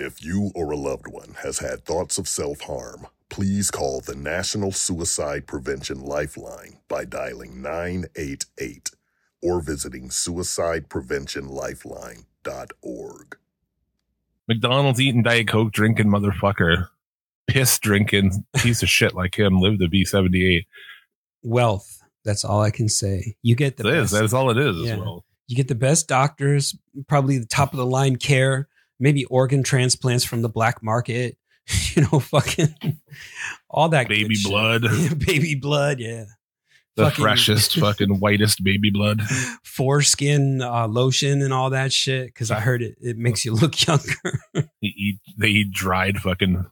If you or a loved one has had thoughts of self harm, please call the National Suicide Prevention Lifeline by dialing 988 or visiting suicidepreventionlifeline.org. McDonald's eating Diet Coke drinking motherfucker, piss drinking piece of shit like him lived to be 78. Wealth. That's all I can say. You get the It is. best, That's all it is Yeah. as well. you get the best doctors, probably the top of the line care, maybe organ transplants from the black market. You know, fucking all that Baby blood. baby blood. Yeah, The Fucking- freshest, fucking whitest baby blood. foreskin uh, lotion and all that shit. Because I heard it, it makes you look younger. They eat, they eat dried fucking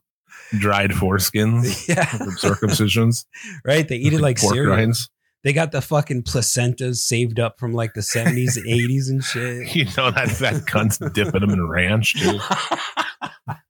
dried foreskins yeah, from circumcisions. right. They eat it like pork cereal. rinds. They got the fucking placentas saved up from like the seventies and eighties and shit. You know that that cunt's dipping them in ranch too.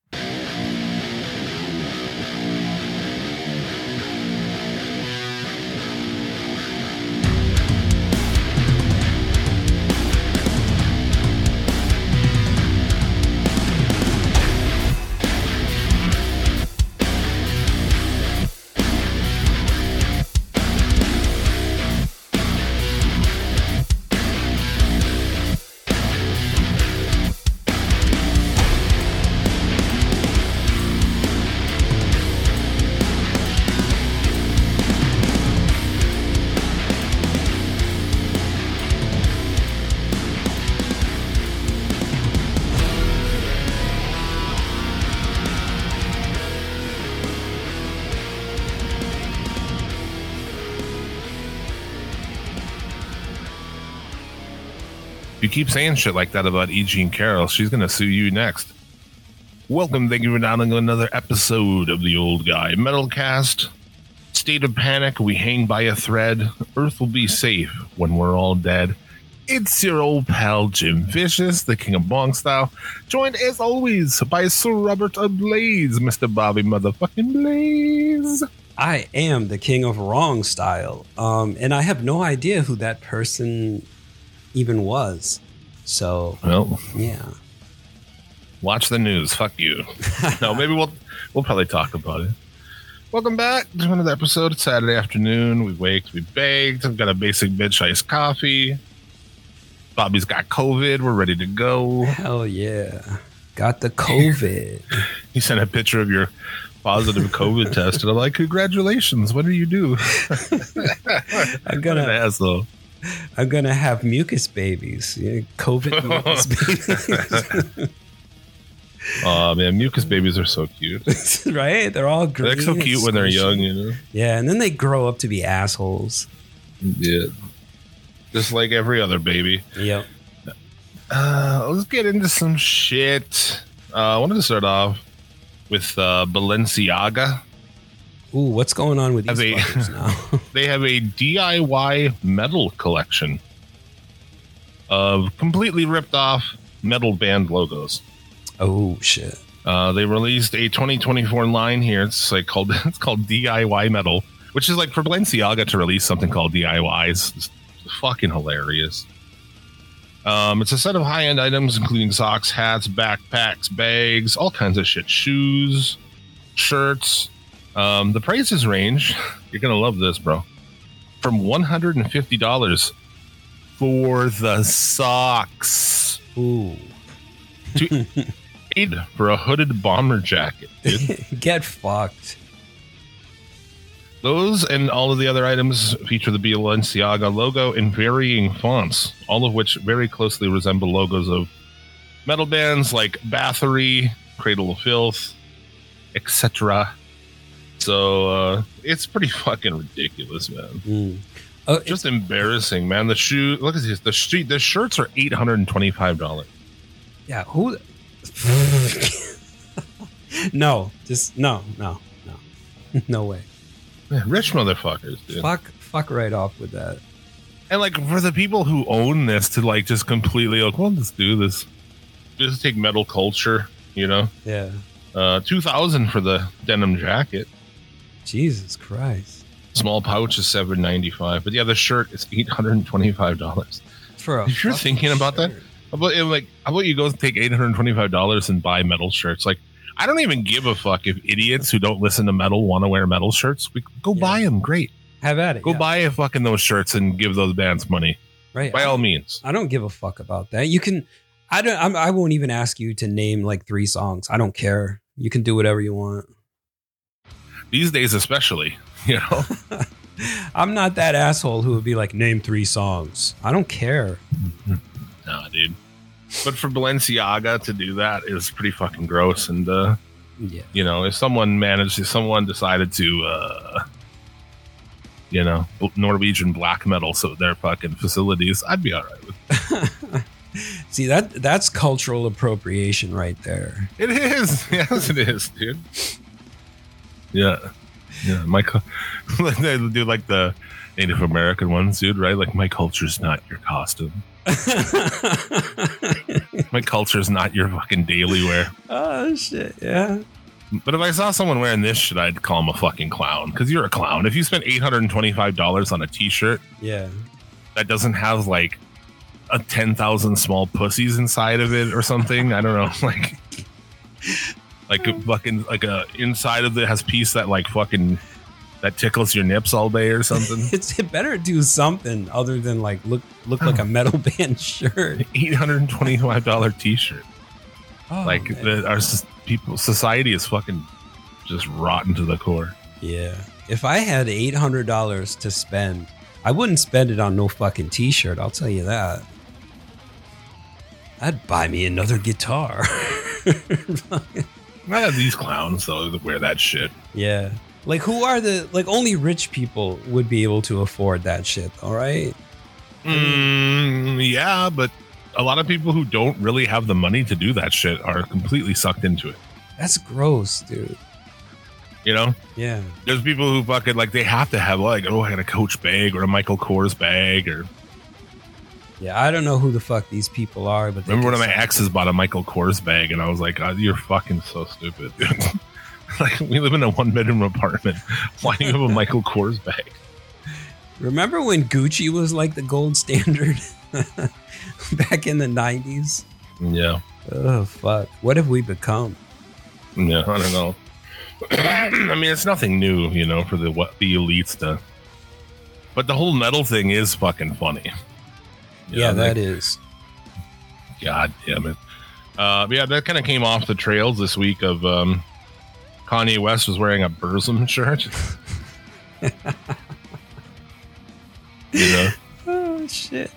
keep saying shit like that about E. Jean Carroll, she's gonna sue you next. Welcome, thank you for downloading another episode of the Old Guy Metalcast. State of panic, we hang by a thread. Earth will be safe when we're all dead. It's your old pal Jim Vicious, the King of Bong style, joined as always by Sir Robert Ablaze, Mr. Bobby motherfucking Blaze. I am the king of wrong style. Um, and I have no idea who that person even was. So Well, yeah. watch the news. Fuck you. no, maybe we'll we'll probably talk about it. Welcome back to another episode. It's Saturday afternoon. We waked, we baked. I've got a basic bitch iced coffee. Bobby's got COVID. We're ready to go. Hell yeah. Got the COVID. He sent a picture of your positive COVID test, and I'm like, congratulations. What do you do? I'm an gonna asshole. I'm gonna have mucus babies. COVID mucus babies. Oh man, mucus babies are so cute. right? They're all They're so cute when they're young, you know. Yeah, and then they grow up to be assholes. Yeah, just like every other baby. Yep. Uh, let's get into some shit. Uh, I wanted to start off with uh, Balenciaga. Ooh, what's going on with these a- now? They have a DIY metal collection of completely ripped off metal band logos. oh shit. Uh, they released a 2024 line here. It's like called it's called DIY metal, which is like for Balenciaga to release something called DIYs. It's fucking hilarious. Um, it's a set of high end items, including socks, hats, backpacks, bags, all kinds of shit, shoes, shirts. Um, the prices range. You're gonna love this, bro. From $150 for the socks Ooh. to eight for a hooded bomber jacket. Dude. Get fucked. Those and all of the other items feature the Balenciaga logo in varying fonts, all of which very closely resemble logos of metal bands like Bathory, Cradle of Filth, etc. So uh, it's pretty fucking ridiculous, man. Mm. Oh, Just embarrassing, man. The shoe, look at this. The street, the shirts are eight hundred and twenty-five dollars. yeah. Who? no, just no, no, no, no way. Rich motherfuckers, dude. Fuck, fuck right off with that. And like for the people who own this to like just completely like, well, let's do this. Just take metal culture, you know. Yeah. Uh, two thousand for the denim jacket. Jesus Christ. Small pouch is seven ninety five. But yeah, the shirt is eight hundred and twenty five dollars. For If you're thinking about that, shirt. How about like how about you go take eight hundred twenty five dollars and buy metal shirts? Like I don't even give a fuck if idiots who don't listen to metal want to wear metal shirts. We go Yeah. buy them. Great. Have at it. Go yeah. buy a fucking those shirts and give those bands money right. by I, all means. I don't give a fuck about that. You can. I don't. I'm, I won't even ask you to name like three songs. I don't care. You can do whatever you want. These days, especially, you know. I'm not that asshole who would be like, name three songs. I don't care. nah, dude. But for Balenciaga to do that is pretty fucking gross. And uh, Yeah. you know, if someone managed, if someone decided to, uh, you know, Norwegian black metal, so their fucking facilities, I'd be all right with. It. See that that's cultural appropriation right there. It is, yes, it is, dude. Yeah, yeah. My, cu- they do like the Native American ones, dude. Right? Like my culture's not your costume. My culture's not your fucking daily wear. oh shit! Yeah. But if I saw someone wearing this shit, I'd call him a fucking clown because you're a clown. If you spent eight hundred and twenty-five dollars on a T-shirt Yeah. that doesn't have like a ten thousand small pussies inside of it or something, I don't know, like like a fucking like a inside of it has piece that like fucking that tickles your nips all day or something. It's it better do something other than like look look like a metal band shirt. Eight hundred and twenty-five dollar T-shirt. Oh, like the, our people society is fucking just rotten to the core. yeah. If I had eight hundred dollars to spend, I wouldn't spend it on no fucking t-shirt. I'll tell you that. I'd buy me another guitar. Have these clowns though that wear that shit. yeah. Like who are the like only rich people would be able to afford that shit, all right? Mm, yeah, but a lot of people who don't really have the money to do that shit are completely sucked into it. That's gross, dude. You know, Yeah. there's people who fucking like they have to have like, oh, I got a Coach bag or a Michael Kors bag, or Yeah, I don't know who the fuck these people are, but remember one of my exes bought a Michael Kors bag, and I was like, oh, you're fucking so stupid, like we live in a one bedroom apartment. Why do you have a Michael Kors bag? Remember when Gucci was like the gold standard back in the 90s? Yeah, Oh, fuck. What have we become? yeah, I don't know. I mean, it's nothing new, you know, for the what the elites to. But the whole metal thing is fucking funny. You Yeah, know, that is. God damn it. Uh, yeah, that kind of came off the trails this week of um, Kanye West was wearing a Burzum shirt. you know, Oh, shit.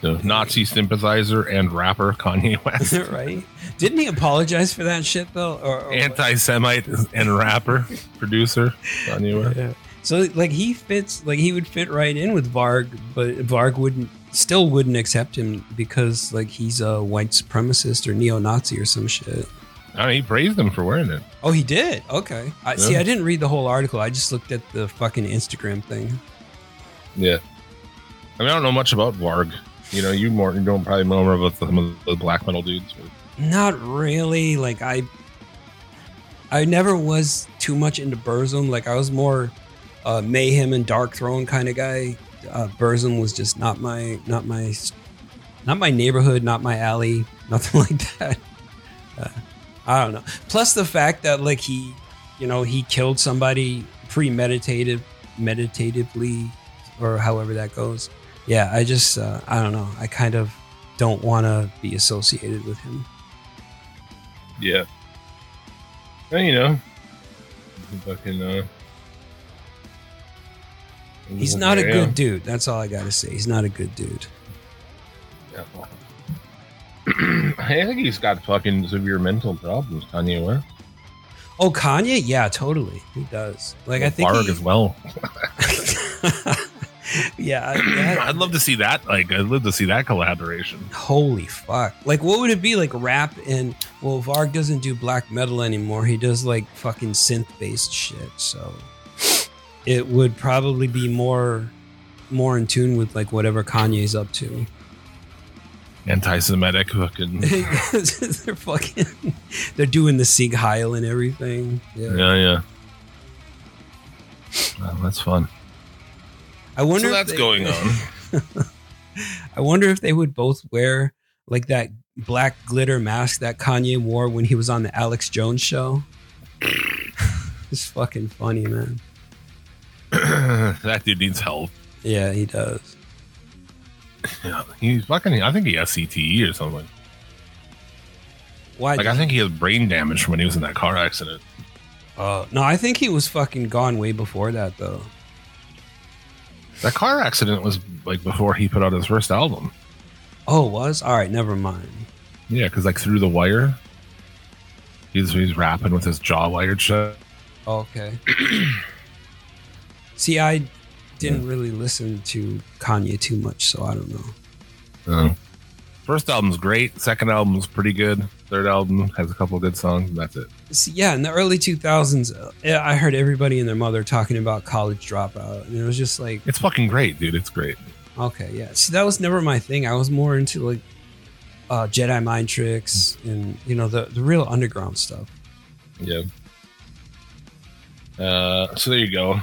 the Nazi sympathizer and rapper Kanye West, right? Didn't he apologize for that shit, though? Or, or anti-Semite and rapper producer Kanye West. Yeah. So, like, he fits, like, he would fit right in with Varg, but Varg wouldn't, still wouldn't accept him because, like, he's a white supremacist or neo Nazi or some shit. Mean, he praised him for wearing it. Oh, he did. Okay. I see. I didn't read the whole article. I just looked at the fucking Instagram thing. Yeah. I mean, I don't know much about Varg. You know, you more you don't probably know more about some of the black metal dudes. but- Not really. Like I, I never was too much into Burzum. Like I was more uh, Mayhem and Darkthrone kind of guy. Uh, Burzum was just not my, not my, not my neighborhood, not my alley, nothing like that. Uh, I don't know. Plus the fact that like he, you know, he killed somebody premeditated, meditatively, or however that goes. Yeah, I just, uh, I don't know. I kind of don't want to be associated with him. Yeah. Well, you know, fucking. Uh, He's not a good dude. That's all I gotta say. He's not a good dude. Yeah. I think he's got fucking severe mental problems. Kanye West. Oh, Kanye? Yeah, totally. He does. Like I think. Varg he- as well. yeah, yeah. I'd love to see that. Like, I'd love to see that collaboration. Holy fuck! Like, what would it be like? Rap and well, Varg doesn't do black metal anymore. He does like fucking synth based shit. So it would probably be more, more in tune with like whatever Kanye's up to. Anti-Semitic fucking. they're fucking. They're doing the Sieg Heil and everything. Yeah. yeah, yeah. That's fun. I wonder. So if that's they- going on. I wonder if they would both wear like that black glitter mask that Kanye wore when he was on the Alex Jones show. it's fucking funny, man. that dude needs help. Yeah, he does. Yeah, he's fucking. I think he has CTE or something. Why? Like I think he has brain damage from when he was in that car accident. Uh, no, I think he was fucking gone way before that, though. That car accident was like before he put out his first album. Oh, was all right. Never mind. Yeah, because like through the wire, he's he's rapping with his jaw wired shut. Okay. See, I didn't really listen to Kanye too much, so I don't know. Uh, first album's great. Second album's pretty good. Third album has a couple good songs. And that's it. See, yeah, in the early 2000s, uh, I heard everybody and their mother talking about college dropout, and it was just like, It's fucking great, dude. It's great. okay, yeah. See, that was never my thing. I was more into like uh, Jedi mind tricks and you know the the real underground stuff. Yeah. Uh, so there you go.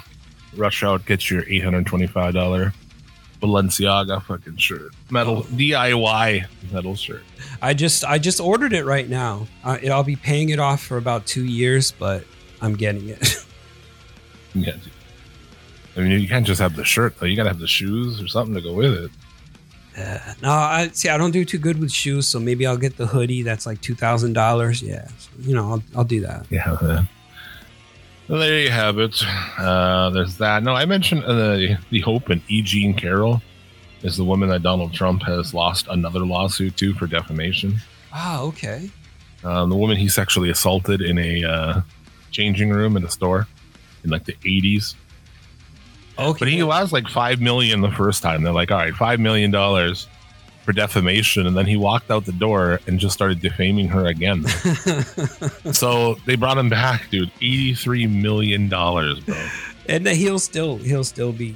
Rush out, get your eight hundred twenty-five dollar Balenciaga fucking shirt, metal DIY metal shirt. I just I just ordered it right now. Uh, it, I'll be paying it off for about two years, but I'm getting it. Yeah. I mean, you can't just have the shirt though. You gotta have the shoes or something to go with it. Uh, no, I see. I don't do too good with shoes, so maybe I'll get the hoodie. That's like two thousand dollars. Yeah, you know, I'll I'll do that. Yeah. man. There you have it. Uh, there's that. No, I mentioned uh, the the hope and E. Jean Carroll is the woman that Donald Trump has lost another lawsuit to for defamation. Ah, okay. Um, the woman he sexually assaulted in a uh, changing room in a store in like the 80s. Okay. But he lost like five million the first time. They're like, all right, five million dollars for defamation, and then he walked out the door and just started defaming her again. so they brought him back, dude. Eighty-three million dollars, bro. and he'll still he'll still be,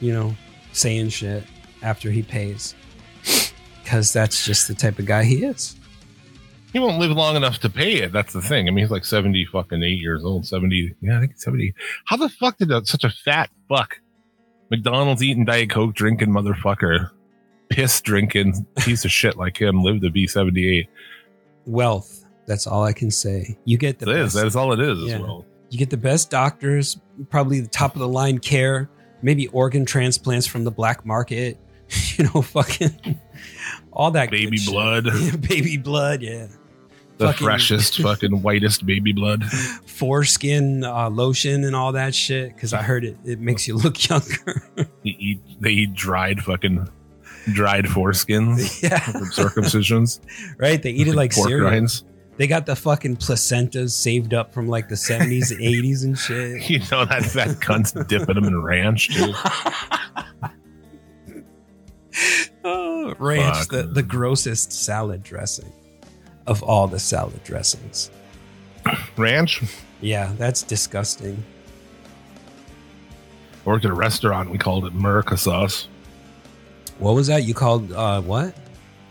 you know, saying shit after he pays, because that's just the type of guy he is. He won't live long enough to pay it. That's the thing. I mean, he's like seventy fucking eight years old. Seventy, yeah, I think he's seventy. How the fuck did that, such a fat fuck, McDonald's eating Diet Coke drinking motherfucker, piss drinking piece of shit like him live to be seventy eight? Wealth. That's all I can say. You get the It is. best, That's all it is Yeah. as well. you get the best doctors, probably the top of the line care, maybe organ transplants from the black market. You know, fucking all that Baby blood, baby blood. Yeah. the Fucking- freshest, fucking whitest baby blood. foreskin uh, lotion and all that shit because I heard it it makes you look younger. They eat, they eat dried fucking dried foreskins yeah, from circumcisions. right. They eat it like pork cereal. rinds. They got the fucking placentas saved up from like the seventies and eighties and shit. You know that that cunt's dipping them in ranch too. Oh, ranch, Fuck, the, the grossest salad dressing of all the salad dressings. Ranch. Yeah, that's disgusting. I worked at a restaurant. We called it Murica sauce. What was that? You called uh what?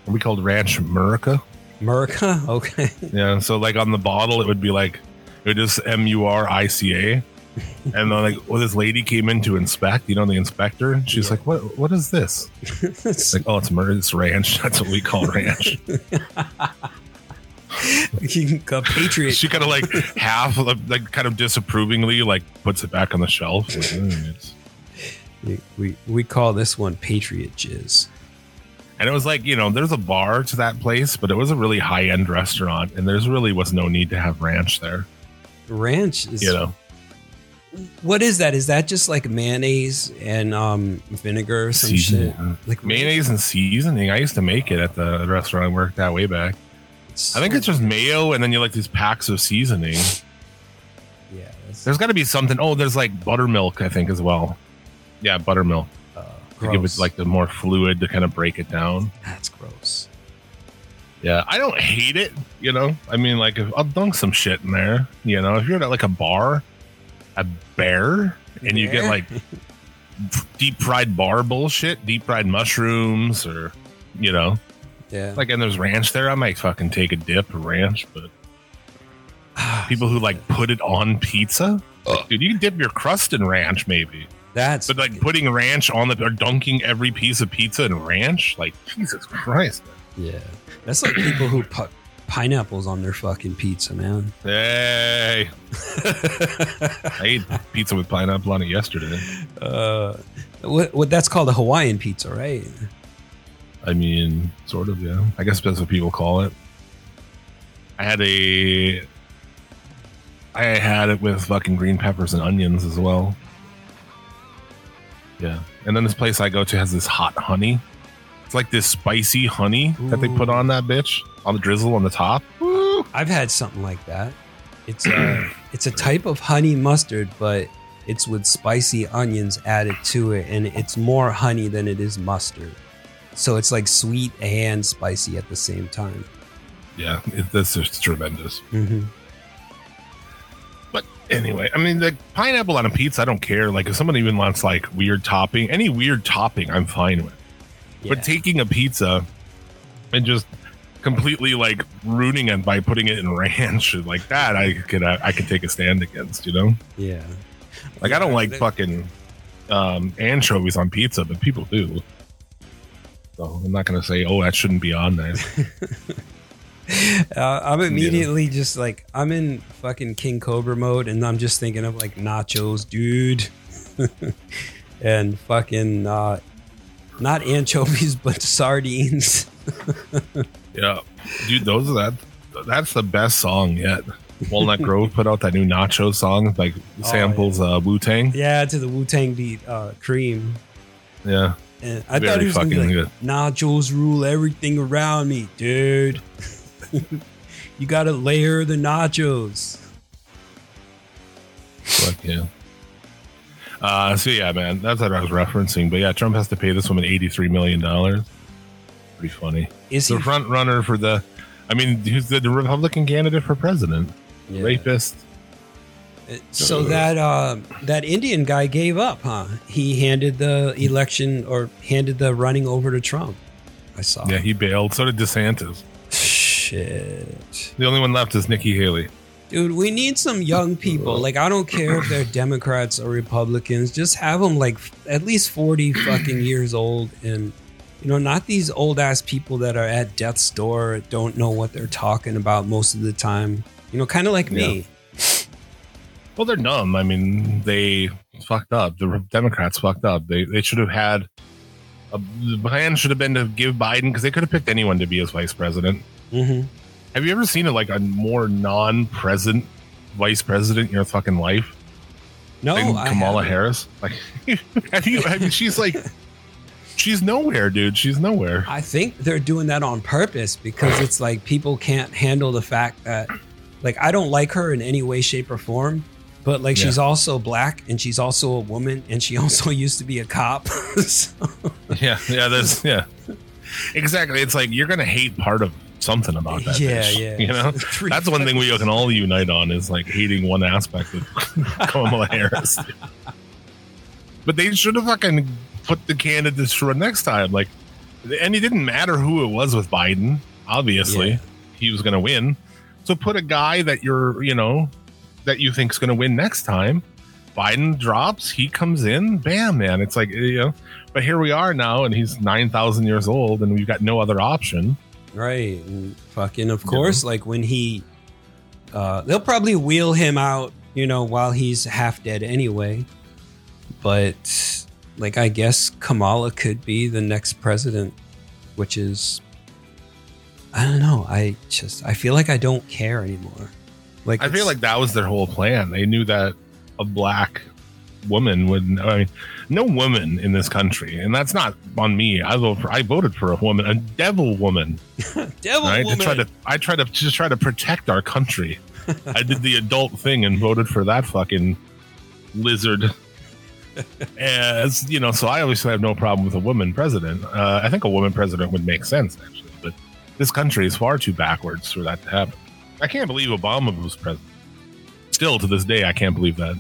We called ranch Murica. Murica? Okay. Yeah. So like on the bottle, it would be like it would just M U R I C A. And then like well, this lady came in to inspect, you know, the inspector. She's Yeah. like, "What? What is this?" It's like, "Oh, it's Mur- it's ranch. That's what we call ranch." patriot. she kind of like half, like kind of disapprovingly, like puts it back on the shelf. Like, "Mm, it's-" we we call this one patriot jizz. And it was like, you know, there's a bar to that place, but it was a really high end restaurant, and there's really was no need to have ranch there. Ranch is You know, what is that? Is that just like mayonnaise and um vinegar or some shit? Seasoning. Like mayonnaise and seasoning. I used to make it at the restaurant I worked at way back. I think it's just mayo, and then you like these packs of seasoning. yeah. There's got to be something. Oh, there's like buttermilk, I think, as well. Yeah, buttermilk. uh, To give it like the more fluid to kind of break it down. that's gross. Yeah, I don't hate it. You know, I mean, like if, I'll dunk some shit in there. You know, if you're at like a bar, a bear, and you get like deep fried bar bullshit, deep fried mushrooms, or you know, Yeah. like and there's ranch there, I might fucking take a dip of ranch. But people who like put it on pizza, like, dude, you can dip your crust in ranch maybe, that's but like putting ranch on the or dunking every piece of pizza in ranch, like Jesus Christ. man. Yeah, that's like people who put pineapples on their fucking pizza, man. Hey, I ate pizza with pineapple on it yesterday. Uh, what, what that's called a Hawaiian pizza, right? I mean, sort of, yeah. I guess that's what people call it. I had a. I had it with fucking green peppers and onions as well. Yeah. And then this place I go to has this hot honey. It's like this spicy honey that they put on that bitch on the drizzle on the top. Woo! I've had something like that. It's a it's a type of honey mustard, but it's with spicy onions added to it, and it's more honey than it is mustard. So it's like sweet and spicy at the same time. Yeah, it, this is tremendous. Mm-hmm. But anyway, I mean, the pineapple on a pizza, I don't care. Like, if someone even wants like weird topping, any weird topping, I'm fine with. But taking a pizza and just completely like ruining it by putting it in ranch like that, I could uh, I could take a stand against. You know, yeah, like I don't like They- fucking um, anchovies on pizza, but people do. So I'm not gonna say, oh, that shouldn't be on there. Uh, I'm immediately just like I'm in fucking King Cobra mode, and I'm just thinking of like nachos, dude, and fucking uh, not anchovies but sardines. yeah, dude, those are that. That's the best song yet. Walnut Grove put out that new Nacho song, like Oh, samples uh, Wu Tang. Yeah, to the Wu Tang beat, uh, cream. Yeah, And I Very thought he was gonna be like, good. nachos rule everything around me, dude. you gotta layer the nachos. Fuck yeah. Uh, so yeah, man, that's what I was referencing. But yeah, Trump has to pay this woman eighty-three million dollars. Pretty funny. Is he The front runner for the, I mean, who's the, the Republican candidate for president? Yeah. Rapist. So that uh, that Indian guy gave up, huh? He handed the election or handed the running over to Trump. I saw. Yeah, he bailed. So did DeSantis. Shit. The only one left is Nikki Haley. Dude, we need some young people. Like, I don't care if they're Democrats or Republicans. Just have them like f- at least 40 fucking years old. And, you know, not these old ass people that are at death's door, don't know what they're talking about most of the time. You know, kind of like me. Well, they're dumb. I mean, they fucked up. The Democrats fucked up. They they should have had a the plan should have been to give Biden because they could have picked anyone to be his vice president. Hmm Have you ever seen a, like a more non-present vice president in your fucking life No, than Kamala. Harris? Like, have you? I mean, she's like, she's nowhere, dude. She's nowhere. I think they're doing that on purpose because it's like people can't handle the fact that, like, I don't like her in any way, shape, or form. But like, Yeah. she's also black and she's also a woman and she also used to be a cop. so, Yeah, yeah, that's yeah, exactly. It's like you're gonna hate part of something about that. Yeah, bitch, yeah. You know, that's one thing we can all unite on is like hating one aspect of Kamala Harris. But they should have fucking put the candidates for next time. Like, and it didn't matter who it was with Biden. Obviously, Yeah. he was gonna win. So put a guy that you're, you know, that you think's gonna win next time. Biden drops, he comes in, bam, man. It's like you know. But here we are now, and he's nine thousand years old, and we've got no other option. Right. And fucking, of course, like when he, uh, they'll probably wheel him out, you know, while he's half dead anyway. But, like, I guess Kamala could be the next president, which is I don't know. I just I feel like I don't care anymore. Like I feel like that was their whole plan. They knew that a black woman would. I mean, no woman in this country, and that's not on me. I vote for. I voted for a woman, a devil woman, devil right? woman. To try to. I tried to just try to protect our country. I did the adult thing and voted for that fucking lizard. As you know, so I obviously have no problem with a woman president. Uh, I think a woman president would make sense actually, but this country is far too backwards for that to happen. I can't believe Obama was president. Still to this day, I can't believe that.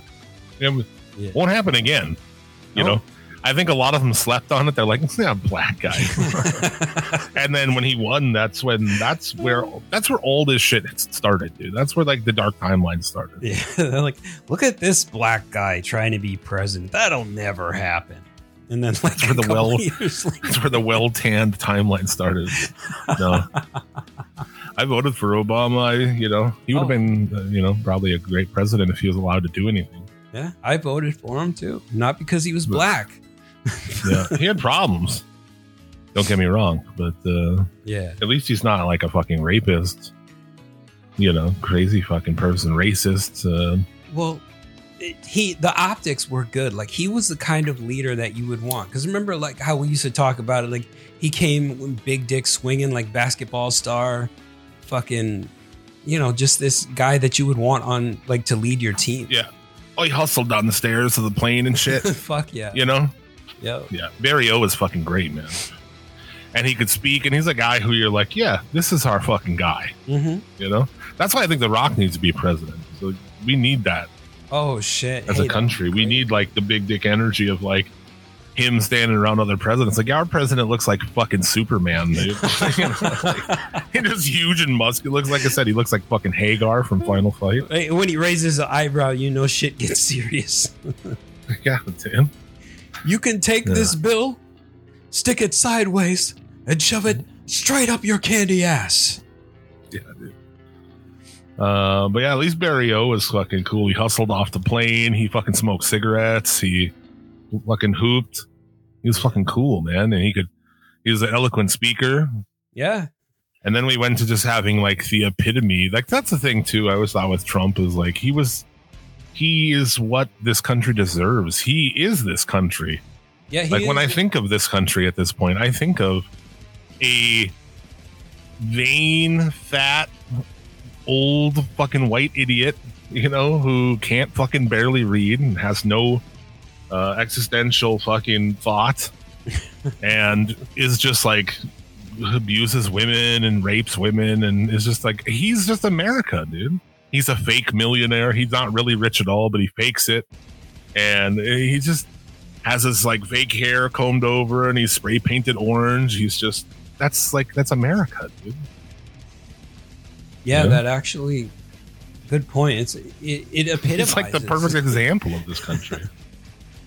It Yeah. won't happen again. You No. know, I think a lot of them slept on it. They're like, yeah, black guy. and then when he won, that's when that's where that's where all this shit started, dude. That's where like the dark timeline started. yeah, they're like, look at this black guy trying to be president. That'll never happen. and then like That's where the well- That's where the well tanned timeline started. No, I voted for Obama. I, you know, he would have Oh. been, uh, you know, probably a great president if he was allowed to do anything. Yeah, I voted for him too, not because he was black. Yeah, he had problems. Don't get me wrong, but uh, Yeah, at least he's not like a fucking rapist. You know, crazy fucking person, racist. Uh, well, it, he the optics were good. Like he was the kind of leader that you would want. Because remember, like how we used to talk about it. Like he came with big dick swinging, like basketball star, fucking, you know, just this guy that you would want on like to lead your team. Yeah. Oh, he hustled down the stairs of the plane and shit. Fuck yeah. you know, Yo. Yeah, Barry O is fucking great, man. And he could speak, and he's a guy who you're like, yeah, this is our fucking guy. hmm You know, that's why I think The Rock needs to be president. So we need that Oh shit. as Hey, a country. We need like the big dick energy of like him standing around other presidents. Like our president looks like fucking Superman, dude. You know, like, he just huge and muscular. Looks like I said, he looks like fucking Haggar from Final Fight. Hey, when he raises an eyebrow, you know shit gets serious. Yeah, damn. You can take Yeah. this bill, stick it sideways, and shove it straight up your candy ass. Yeah, dude. Uh, but yeah, at least Barry O was fucking cool. He hustled off the plane. He fucking smoked cigarettes. He fucking hooped. He was fucking cool, man. And he could, he was an eloquent speaker. Yeah. And then we went to just having like the epitome. Like that's the thing too. I always thought with Trump is like he was, he is what this country deserves. He is this country. Yeah. He like when I think of this country at this point, I think of a vain, fat, old fucking white idiot, you know, who can't fucking barely read and has no uh, existential fucking thought and is just like abuses women and rapes women and is just like he's just America, dude. He's a fake millionaire. He's not really rich at all, but he fakes it. And he just has his like fake hair combed over and he's spray painted orange. He's just that's like that's America, dude. yeah, Yeah. that actually, good point. It's it, it epitomizes. It's like the perfect example of this country.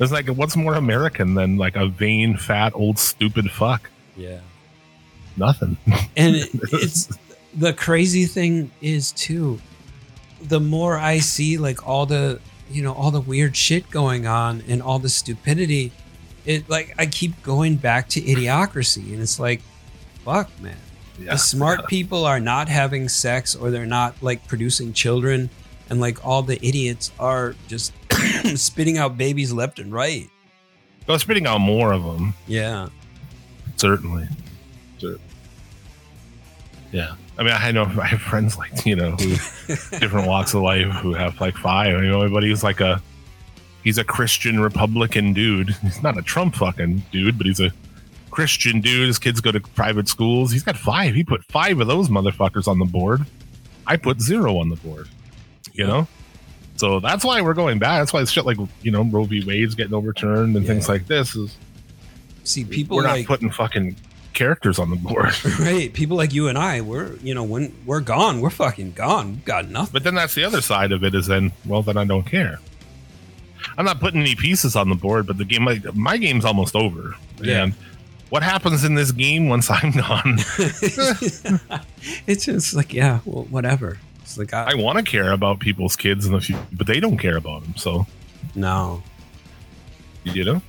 It's like what's more American than like a vain, fat, old, stupid fuck? Yeah. Nothing. And it, it's the crazy thing is too, the more I see like all the you know all the weird shit going on and all the stupidity, it like I keep going back to idiocracy, and it's like, fuck, man. Yeah. the smart people are not having sex or they're not like producing children and like all the idiots are just spitting out babies left and right Well, spitting out more of them, yeah certainly. Cer- Yeah. I mean, I know I have friends like, you know, who different walks of life who have like five. You know, everybody who's like a, he's a Christian Republican dude. He's not a Trump fucking dude, but he's a Christian dude. His kids go to private schools. He's got five. He put five of those motherfuckers on the board. I put zero on the board, you know? So that's why we're going back. That's why it's shit like, you know, Roe v. Wade's getting overturned and things like this is see people we're not like putting fucking characters on the board. right people like you and i we're you know when we're gone we're fucking gone we've got nothing But then that's the other side of it is then, well, then I don't care. I'm not putting any pieces on the board, but the game, my, my game's almost over. Yeah. And what happens in this game once I'm gone? it's just like yeah well whatever it's like I, I want to care about people's kids in the future, but they don't care about them. So, no you know?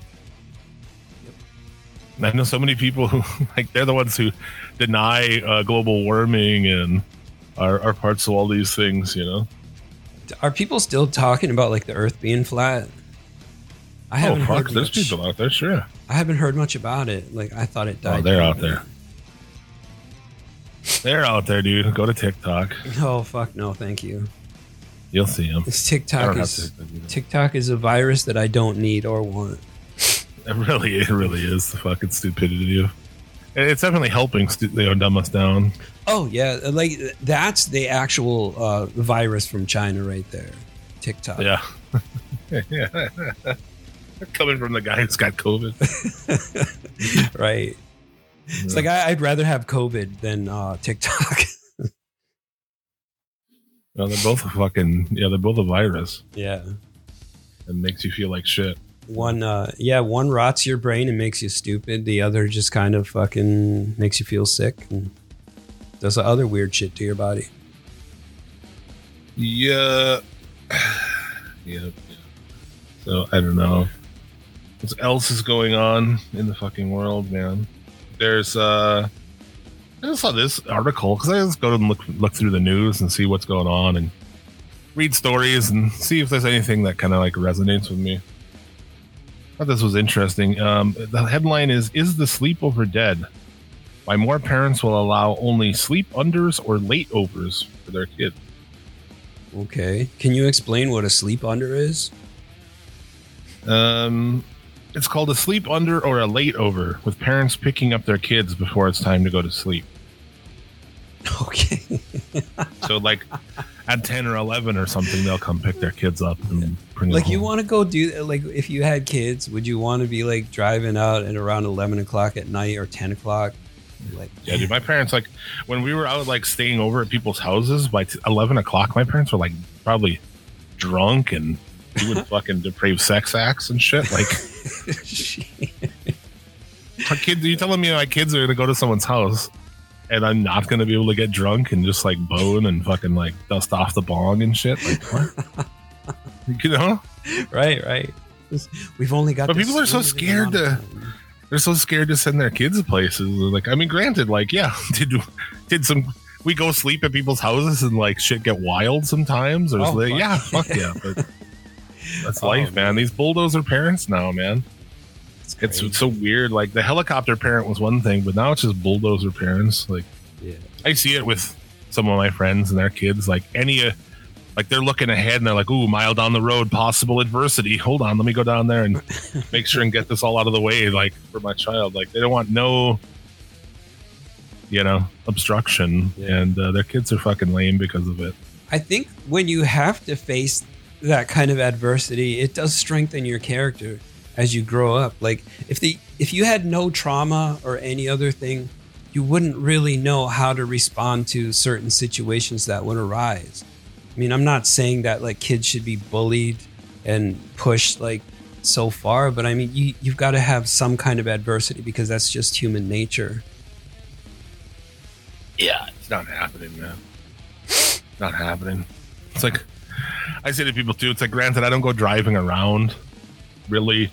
I know so many people who, like, they're the ones who deny uh, global warming and are, are parts of all these things, you know? are people still talking about like the earth being flat i haven't oh, fuck, heard there's much. people out there, sure. i haven't heard much about it like i thought it died Oh, they're out there. They're out there, dude. Go to TikTok. oh fuck no thank you You'll see them. This TikTok is to. TikTok is a virus that I don't need or want. It really, it really is the fucking stupidity of. It's definitely helping, stu- you know, dumb us down. Oh yeah, like that's the actual uh, virus from China right there. TikTok. Yeah. yeah. Coming from the guy who's got COVID. right. It's like I, I'd rather have COVID than uh, TikTok. No, they're both a fucking yeah. They're both a virus. yeah. It makes you feel like shit. One, uh, yeah, one rots your brain and makes you stupid. The other just kind of fucking makes you feel sick and does other weird shit to your body. Yeah. yep. So I don't know what else is going on in the fucking world, man. There's uh I just saw this article because I just go and look look through the news and see what's going on and read stories and see if there's anything that kind of like resonates with me. I thought this was interesting. Um, the headline is "Is the sleepover dead?" Why more parents will allow only sleep unders or late overs for their kids. Okay. Can you explain what a sleep under is? Um, it's called a sleep under or a late over, with parents picking up their kids before it's time to go to sleep. Okay. So, like at ten or eleven or something, they'll come pick their kids up and bring them like you want to go do like if you had kids, would you want to be like driving out at around eleven o'clock at night or ten o'clock? Like Yeah, dude. My parents like when we were out like staying over at people's houses by t- eleven o'clock. My parents were like probably drunk and doing fucking depraved sex acts and shit. Like, my kids, you telling me my kids are gonna go to someone's house and I'm not gonna be able to get drunk and just like bone and fucking like dust off the bong and shit? Like, what? you know? right, right. We've only got. But people are so scared to- time. they're so scared to send their kids places. Like, I mean, granted, like, yeah, did did some we go sleep at people's houses and like shit get wild sometimes? Or Oh, like, yeah, fuck yeah, but that's Oh, life, man. These bulldozer parents now, man. It's It's so weird. Like the helicopter parent was one thing, but now it's just bulldozer parents. Like yeah. I see it with some of my friends and their kids. Like any, uh, like they're looking ahead and they're like, "Ooh, mile down the road, possible adversity. Hold on, let me go down there and make sure and get this all out of the way, like for my child. Like they don't want no, you know, obstruction, Yeah. and uh, their kids are fucking lame because of it. I think when you have to face that kind of adversity, it does strengthen your character as you grow up. Like if the if you had no trauma or any other thing, you wouldn't really know how to respond to certain situations that would arise. I mean, I'm not saying that like kids should be bullied and pushed like so far, but I mean, you you've got to have some kind of adversity because that's just human nature. Yeah, it's not happening, man. Not happening. It's like I say to people too. It's like, granted, I don't go driving around really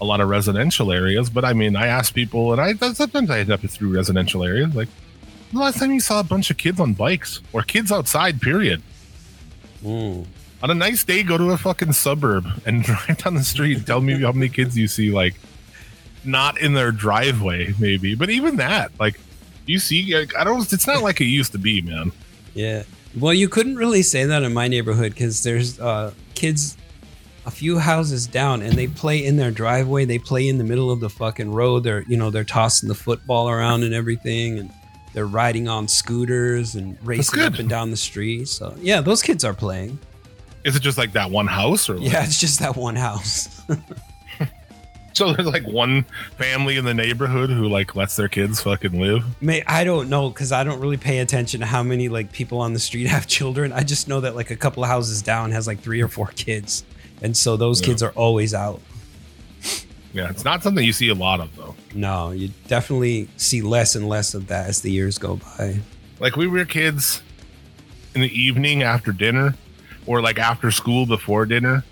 a lot of residential areas, but I mean, I ask people, and I sometimes I end up through residential areas. Like, the last time you saw a bunch of kids on bikes or kids outside, period. Mm. On a nice day, go to a fucking suburb and drive down the street. and Tell me how many kids you see, like, not in their driveway, maybe. But even that, like, you see, like, I don't. It's not like it used to be, man. Yeah. Well, you couldn't really say that in my neighborhood because there's uh, kids a few houses down and they play in their driveway. They play in the middle of the fucking road. They're, you know, they're tossing the football around and everything. And they're riding on scooters and racing up and down the street. So, yeah, those kids are playing. Is it just like that one house, or Yeah, it's just that one house. So there's like one family in the neighborhood who like lets their kids fucking live. May I don't know because I don't really pay attention to how many like people on the street have children. I just know that like a couple of houses down has like three or four kids, and so those Yeah. kids are always out. Yeah, it's not something you see a lot of though. No, you definitely see less and less of that as the years go by. Like we were kids in the evening after dinner, or like after school before dinner.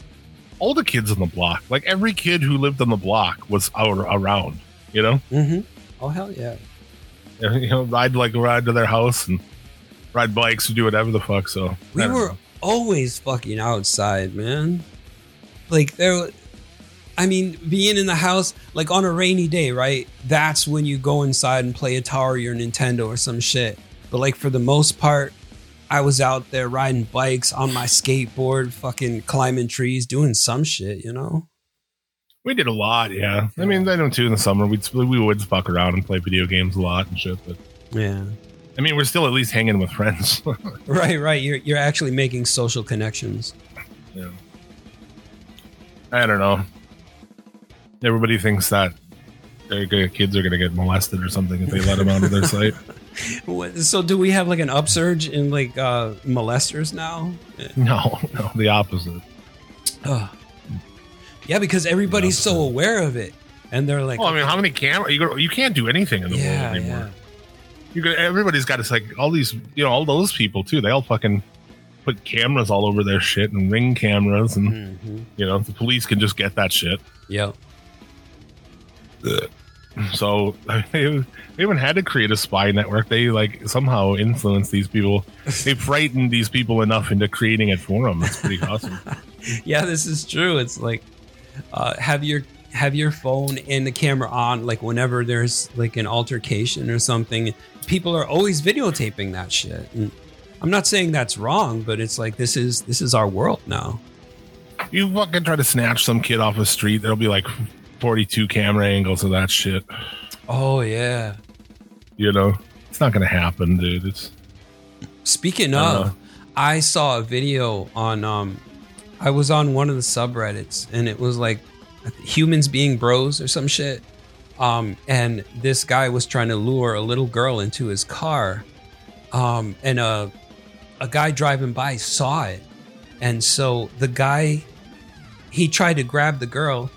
All the kids on the block, like every kid who lived on the block, was out around. You know, Mm-hmm. Oh hell yeah! you know, I'd like ride to their house and ride bikes and do whatever the fuck. So We were know. always fucking outside, man. Like there, I mean, being in the house like on a rainy day, right? That's when you go inside and play Atari or Nintendo or some shit. But like for the most part, I was out there riding bikes on my skateboard, fucking climbing trees, doing some shit, you know? We did a lot, yeah. I mean, I know too in the summer. We'd we would fuck around and play video games a lot and shit. But Yeah. I mean, we're still at least hanging with friends. Right, right. You're you're actually making social connections. yeah. I don't know. Everybody thinks that their kids are gonna get molested or something if they let them out of their sight. What, so do we have like an upsurge in like uh molesters now? No, no, the opposite. Ugh. Yeah, because everybody's so aware of it, and they're like, Well, I mean, how many cameras? You, you can't do anything in the yeah, world anymore. yeah. You everybody's got this like all these, you know, all those people too. They all fucking put cameras all over their shit and ring cameras, and Mhm. you know, the police can just get that shit. Yep. So they, they haven't had to create a spy network. They like somehow influence these people. They frightened these people enough into creating it for them. It's pretty awesome. Yeah, this is true. It's like uh, have your have your phone and the camera on like whenever there's like an altercation or something. People are always videotaping that shit. And I'm not saying that's wrong, but it's like this is this is our world now. You fucking try to snatch some kid off a street. There'll be like 42 camera angles of that shit. Oh yeah. You know, it's not gonna happen, dude. It's Speaking I of, know. I saw a video on um I was on one of the subreddits and it was like humans being bros or some shit. Um and this guy was trying to lure a little girl into his car. Um and a a guy driving by saw it. And so the guy he tried to grab the girl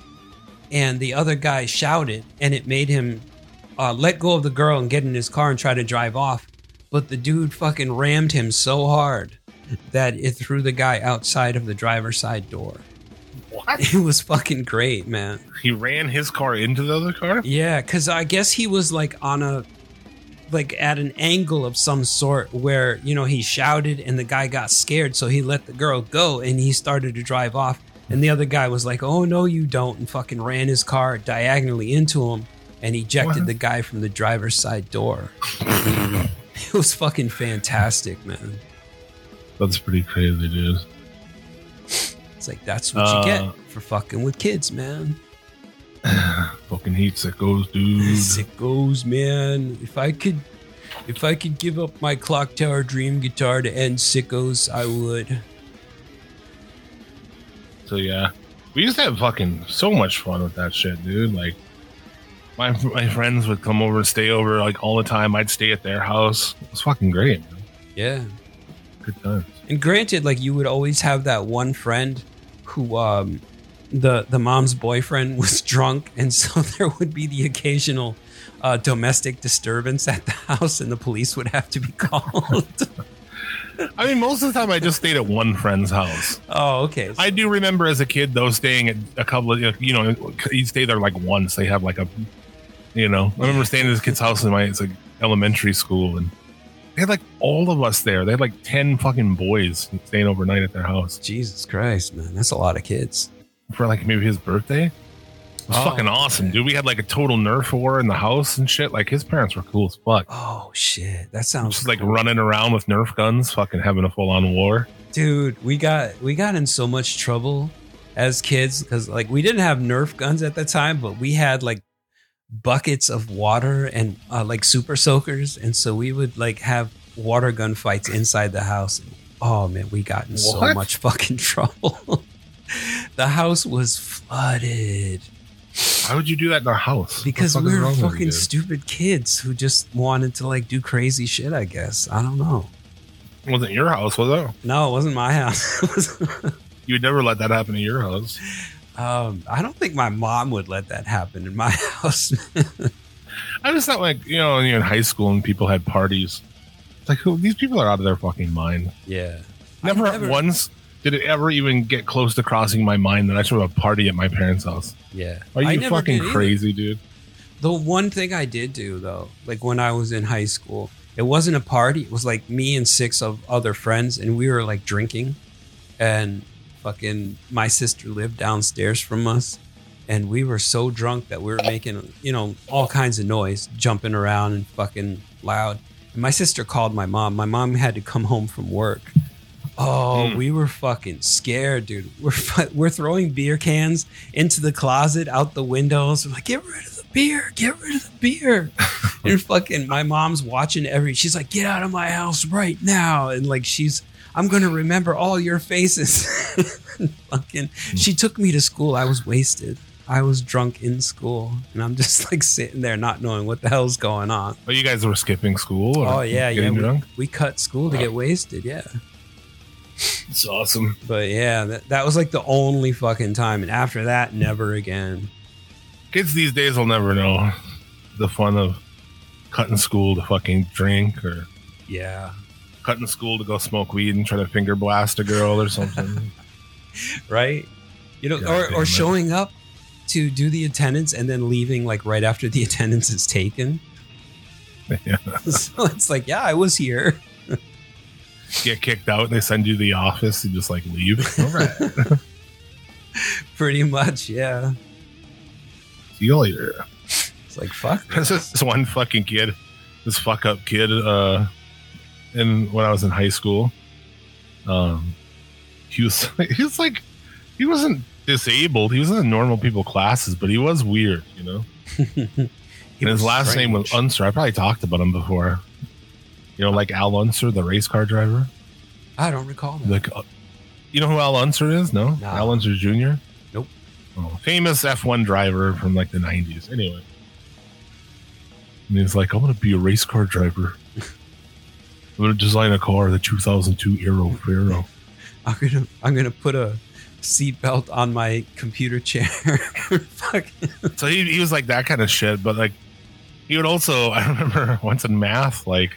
and the other guy shouted and it made him uh, let go of the girl and get in his car and try to drive off but the dude fucking rammed him so hard that it threw the guy outside of the driver's side door. what? It was fucking great, man. He ran his car into the other car. Yeah, because I guess he was like on a like at an angle of some sort where you know he shouted and the guy got scared, so he let the girl go and he started to drive off. And the other guy was like, "Oh no, you don't!" and fucking ran his car diagonally into him and ejected What? the guy from the driver's side door. it was fucking fantastic, man. That's pretty crazy, dude. It's like that's what Uh, you get for fucking with kids, man. Fucking heat sickos, dude. Sickos, man. If I could, if I could give up my clock tower dream guitar to end sickos, I would. So yeah, we used to have fucking so much fun with that shit, dude. Like my my friends would come over and stay over like all the time. I'd stay at their house. It was fucking great. Man. Yeah. Good times. And granted, like you would always have that one friend who, um, the the mom's boyfriend was drunk, and so there would be the occasional uh, domestic disturbance at the house, and the police would have to be called. I mean, most of the time I just stayed at one friend's house. oh, okay. I do remember as a kid though staying at a couple of you know you stay there like once. They have like a you know I remember staying at this kid's house in my it's like elementary school and they had like all of us there. They had like ten fucking boys staying overnight at their house Jesus Christ, man, that's a lot of kids. for like maybe his birthday. It was Oh, fucking awesome, okay. dude. We had like a total Nerf war in the house and shit. Like his parents were cool as fuck. Oh shit, that sounds Just like running around with Nerf guns, fucking having a full on war. dude we got we got in so much trouble as kids because like we didn't have nerf guns at the time but we had like buckets of water and uh, like super soakers and so we would like have water gun fights inside the house oh man we got in so much fucking trouble the house was flooded Why would you do that in our house? Because we were wrong with you, fucking stupid kids who just wanted to like do crazy shit i guess i don't know It wasn't your house, was it? no it wasn't my house You would never let that happen in your house. Um, I don't think my mom would let that happen in my house. I just thought like you know you're in high school and people had parties. It's like who these people are out of their fucking mind. yeah. Never, never- once did it ever even get close to crossing my mind that I should have a party at my parents' house. Yeah. Are you fucking crazy, dude? The one thing I did do though, like when I was in high school, it wasn't a party. It was like me and six of other friends, and we were like drinking, and fucking my sister lived downstairs from us, and we were so drunk that we were making you know all kinds of noise, jumping around and fucking loud. And my sister called my mom. My mom had to come home from work. Oh, Hmm. we were fucking scared, dude. We're we're throwing beer cans into the closet, out the windows. We're like, get rid of the beer, get rid of the beer. and fucking, my mom's watching every. She's like, get out of my house right now, and like she's. I'm gonna remember all your faces. Fucking, she took me to school. I was wasted. I was drunk in school, and I'm just like sitting there, not knowing what the hell's going on. Oh, you guys were skipping school? or Oh yeah, yeah. We, drunk? we cut school to get wasted. Yeah. It's awesome. But yeah, that, that was like the only fucking time. And after that, never again. Kids these days will never know the fun of cutting school to fucking drink or Yeah. cutting school to go smoke weed and try to finger blast a girl or something. Right? You know, God or, or showing up to do the attendance and then leaving like right after the attendance is taken. Yeah. so it's like, yeah, I was here. Get kicked out and they send you to the office. and just like leave. All right. Pretty much, yeah. See you later. It's like, fuck. There's this one fucking kid, this fuck up kid, uh, in when I was in high school. Um, he was he was like he wasn't disabled. He was in the normal people classes, but he was weird, you know. And his was last name was. Unser. I probably talked about him before. You know, like Al Unser, the race car driver. I don't recall that. Like, uh, you know who Al Unser is? No, No. Al Unser Jr. Nope. Oh, famous F1 driver from like the 90s. Anyway. And he's like, I want to be a race car driver. I'm going to design a car, the 2002 Aero Pharaoh. I'm gonna I'm gonna put a seatbelt on my computer chair. Fuck. So he, he was like that kind of shit, but like, he would also, I remember once in math, like,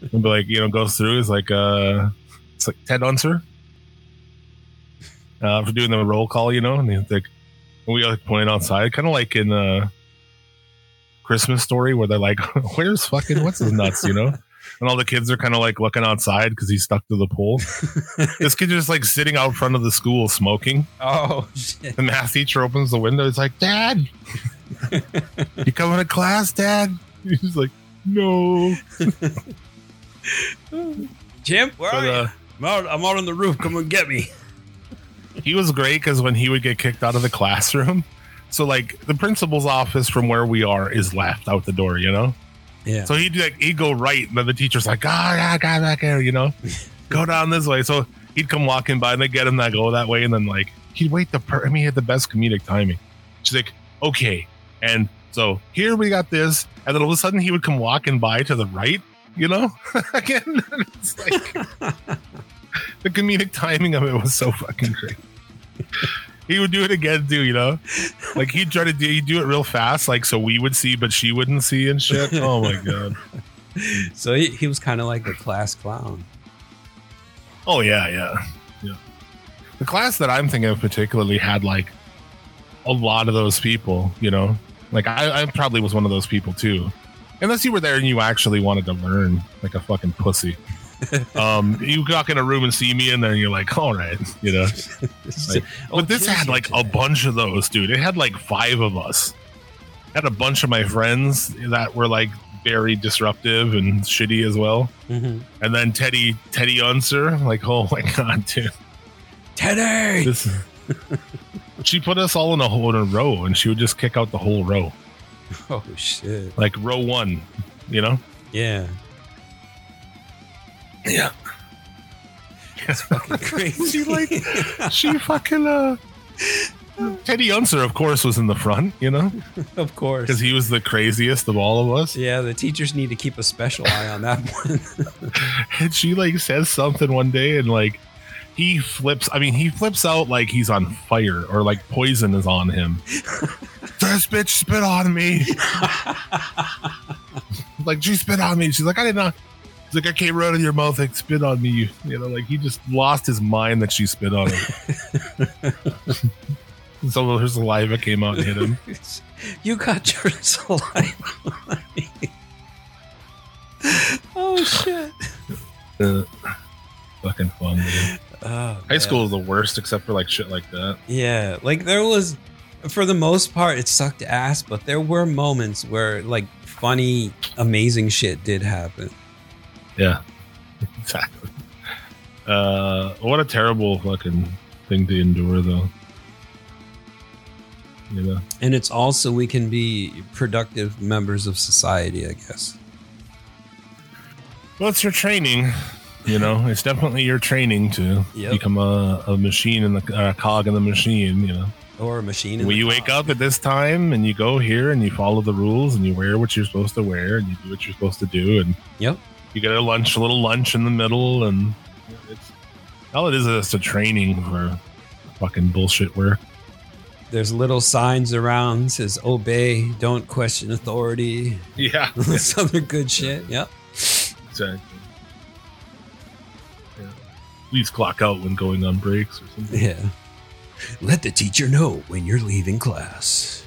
he'd be like, you know, goes through, is like, uh, it's like Ted Unser uh, for doing the roll call, you know, and he's like, and we like point outside, kind of like in uh Christmas story where they're like, where's fucking, what's his nuts, you know? And all the kids are kind of like looking outside because he's stuck to the pole. this kid just like sitting out front of the school smoking. Oh shit. The math teacher opens the window. He's like, Dad, you coming to class, Dad? He's like, No. Jim, where are you? uh, I'm out, I'm out on the roof. Come and get me. he was great because when he would get kicked out of the classroom, so like the principal's office from where we are is left out the door, you know. Yeah. So he'd like he'd go right, and then the teacher's like, "Ah, yeah, guy back here," you know, go down this way. So he'd come walking by, and they get him that go that way, and then like he'd wait the. Per- I mean, he had the best comedic timing. She's like, "Okay," and so here we got this, and then all of a sudden he would come walking by to the right, you know, again. It's like the comedic timing of it was so fucking great. He would do it again too, you know. Like he'd try to do, he'd do it real fast, like so we would see, but she wouldn't see and shit. Oh my god. So he, he was kind of like a class clown. Oh yeah, yeah, yeah. The class that I'm thinking of particularly had like a lot of those people. You know, like I, I probably was one of those people too. Unless you were there and you actually wanted to learn, like a fucking pussy. um, you walk in a room and see me, in there, and then you're like, "All right," you know. Like, Oh, but this had like a bunch of those, dude. It had like five of us. Had a bunch of my friends that were like very disruptive and shitty as well. Mhm. And then Teddy Teddy Unser, like, oh my god, dude. Teddy. This she put us all in a whole in a row and she would just kick out the whole row. Oh shit. Like row one, you know? Yeah. Yeah. It's fucking crazy. She like she fucking uh Teddy Unser, of course, was in the front, you know, of course. because he was the craziest of all of us. Yeah, the teachers need to keep a special eye on that one. and she like says something one day and like he flips i mean he flips out like he's on fire or like poison is on him this bitch spit on me like she spit on me she's like i did not she's like i came right out of your mouth and spit on me you, you know like he just lost his mind that she spit on him so her saliva came out and hit him you got your saliva on me. Oh shit. uh, fucking fun dude. Oh, high man. school is the worst except for like shit like that Yeah, like there was, for the most part, it sucked ass, but there were moments where like funny, amazing shit did happen. Yeah, exactly. Uh, what a terrible fucking thing to endure, though. You know, And it's also we can be productive members of society, I guess. well, it's your training. You know, it's definitely your training to Yep. become a, a machine in the uh, cog in the machine. You know, Or a machine. in when you wake up at this time and you go here and you follow the rules and you wear what you're supposed to wear and you do what you're supposed to do and Yep. you get a lunch, a little lunch in the middle, and it's All it is is just a training for fucking bullshit work. There's little signs around says obey, don't question authority. Yeah, This other good shit. Yep. exactly. Please clock out when going on breaks or something. Yeah. Let the teacher know when you're leaving class.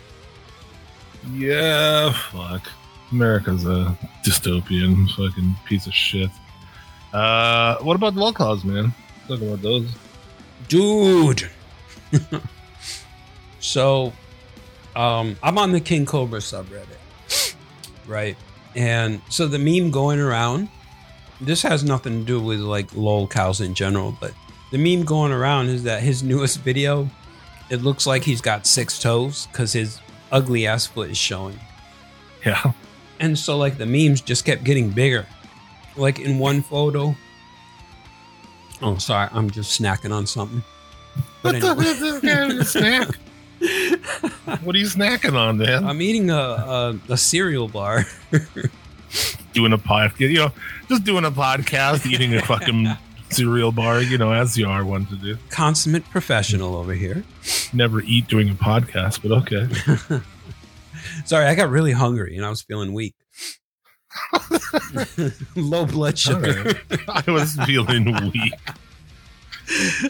Yeah, fuck. America's a dystopian fucking piece of shit. Uh, what about the lol cows, man? Talk about those. Dude. so um I'm on the King Cobra subreddit. Right? And so the meme going around, this has nothing to do with like lol cows in general, but the meme going around is that his newest video, it looks like he's got six toes because his ugly ass foot is showing. Yeah. And so like the memes just kept getting bigger. Like in one photo. Oh, sorry, I'm just snacking on something. But What the anyway, is this guy with a snack? what are you snacking on, man? I'm eating a, a a cereal bar. doing a podcast, you know, just doing a podcast, eating a fucking cereal bar, you know, as you are one to do. Consummate professional over here. Never eat doing a podcast, but okay. Sorry, I got really hungry and I was feeling weak. Low blood sugar. right. I was feeling weak.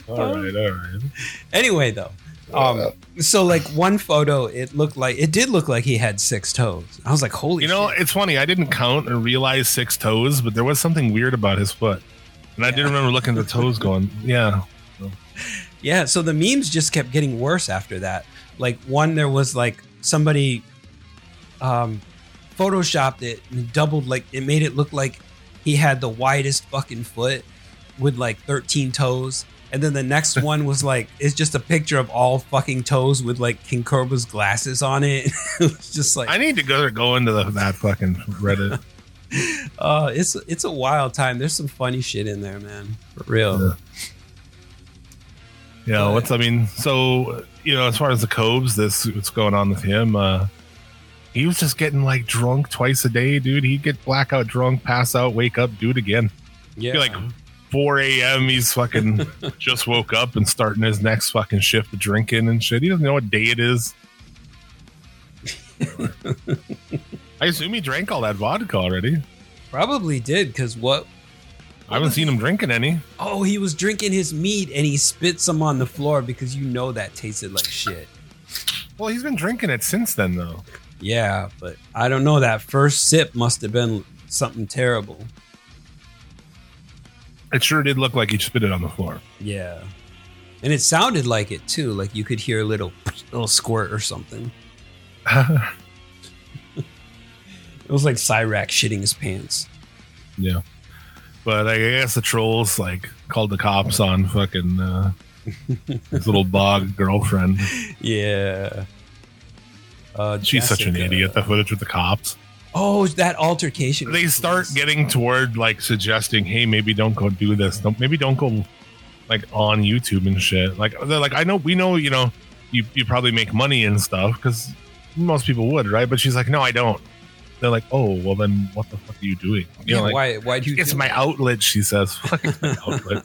All right, all right. Anyway, though, um, so like one photo, it looked like it did look like he had six toes. I was like, holy, You know, shit. it's funny. I didn't count and realize six toes, but there was something weird about his foot. And I did remember looking at the toes going, yeah. Yeah, so the memes just kept getting worse after that. Like one there was like somebody um photoshopped it and doubled like it made it look like he had the widest fucking foot with like 13 toes. And then the next one was like it's just a picture of all fucking toes with like King Cobra's glasses on it. it was just like I need to go go into the, that fucking Reddit. uh it's it's a wild time. There's some funny shit in there, man. For real. Yeah. Yeah, what's I mean, so you know, as far as the Cobes, this what's going on with him, uh he was just getting like drunk twice a day, dude. He'd get blackout drunk, pass out, wake up, do it again. Yeah. Be like 4 a.m. He's fucking just woke up and starting his next fucking shift of drinking and shit. He doesn't know what day it is. I assume he drank all that vodka already. Probably did cuz what I haven't seen him drinking any. Oh, he was drinking his meat and he spit some on the floor because you know that tasted like shit. Well, he's been drinking it since then, though. Yeah, but I don't know. That first sip must have been something terrible. It sure did look like he spit it on the floor. Yeah. And it sounded like it too. Like you could hear a little little squirt or something. It was like Cyrax shitting his pants. Yeah. But I guess the trolls like called the cops on fucking uh, his little bog girlfriend. Yeah. Uh, She's such an idiot. The footage with the cops. Oh, that altercation. They start getting toward like suggesting, hey, maybe don't go do this. Don't maybe don't go like on YouTube and shit. Like they're like, I know we know, you know, you you probably make money and stuff because most people would, right? But she's like, no, I don't. They're like, oh, well then what the fuck are you doing? You Yeah, know, like, why? Why do you? It's my that? outlet, she says. Fuck, it's my outlet.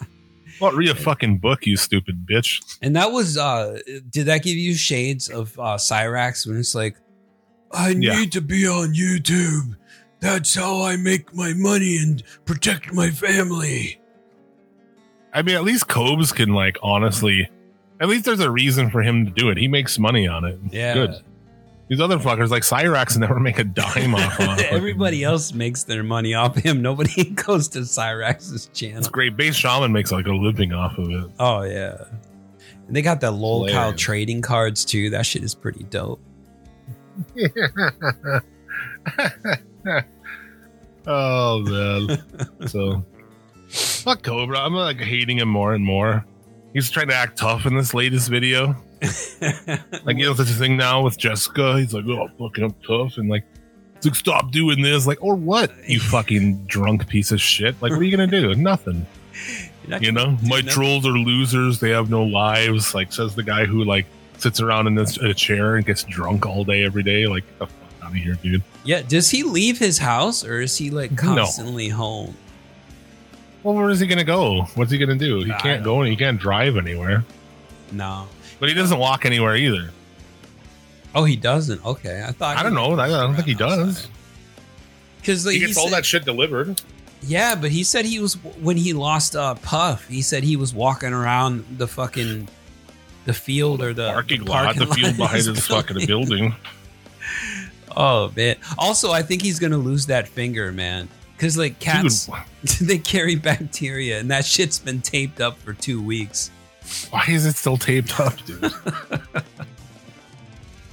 Well, read a fucking book, you stupid bitch. And that was. uh Did that give you shades of uh Cyrax when it's like, I Yeah. need to be on YouTube. That's how I make my money and protect my family. I mean, at least Cobes can like honestly. At least there's a reason for him to do it. He makes money on it. It's Yeah. good. These other fuckers like Cyrax never make a dime off. on fucking- Everybody else makes their money off him. Nobody goes to Cyrax's channel. It's great. Base Shaman makes like a living off of it. Oh yeah. And they got the lol cow trading cards too. That shit is pretty dope. oh man. so fuck Cobra. I'm like hating him more and more. He's trying to act tough in this latest video. Like you know, such a thing now with Jessica. He's like, oh, fucking I'm tough, and like, it's like, stop doing this. Like, or what? You fucking drunk piece of shit. Like, what are you gonna do? Nothing. You know, my nothing. trolls are losers. They have no lives. Like, says the guy who like sits around in this a chair and gets drunk all day every day. Like, get the fuck out of here, dude. Yeah, does he leave his house or is he like No. constantly home? Well, where is he gonna go? What's he gonna do? He I can't go and he can't drive anywhere. No. But he doesn't walk anywhere either. Oh, he doesn't. Okay, I thought. I don't know. I don't think he does. Because like, He gets all said- that shit delivered. Yeah, but he said he was when he lost uh, Puff. He said he was walking around the fucking the field or the Parking lot, parking the field behind of his fucking building. building. Oh man! Also, I think he's gonna lose that finger, man. Because like cats, Dude, they carry bacteria, and that shit's been taped up for two weeks. why is it still taped up, dude?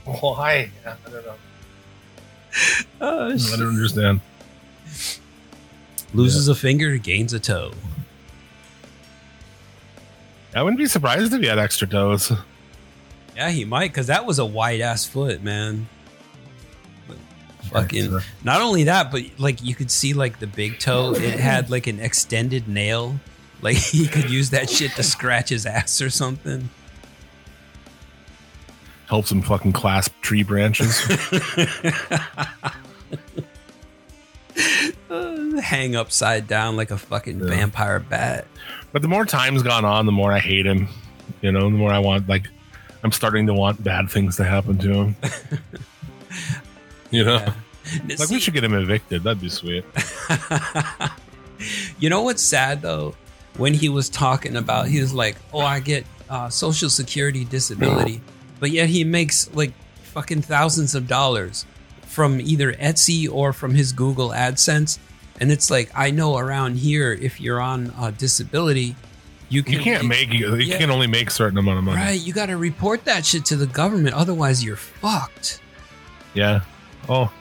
why? I don't know. Oh, I don't understand. Loses a finger, gains a toe. I wouldn't be surprised if he had extra toes. Yeah, he might, because that was a wide ass foot, man. Fucking. Not only that, but like you could see like the big toe. It had like an extended nail. Like he could use that shit to scratch his ass or something. Helps him fucking clasp tree branches. Uh, hang upside down like a fucking Yeah. vampire bat. But the more time's gone on, the more I hate him. You know, the more I want like I'm starting to want bad things to happen to him. you know, Yeah. like we should get him evicted. That'd be sweet. you know what's sad though? When he was talking about, he was like, "Oh, I get uh, social security disability," but yet he makes like fucking thousands of dollars from either Etsy or from his Google AdSense, and it's like I know around here, if you're on uh, disability, you can You can't make you. You Yeah. can only make certain amount of money. right. You got to report that shit to the government, otherwise you're fucked. Yeah. Oh,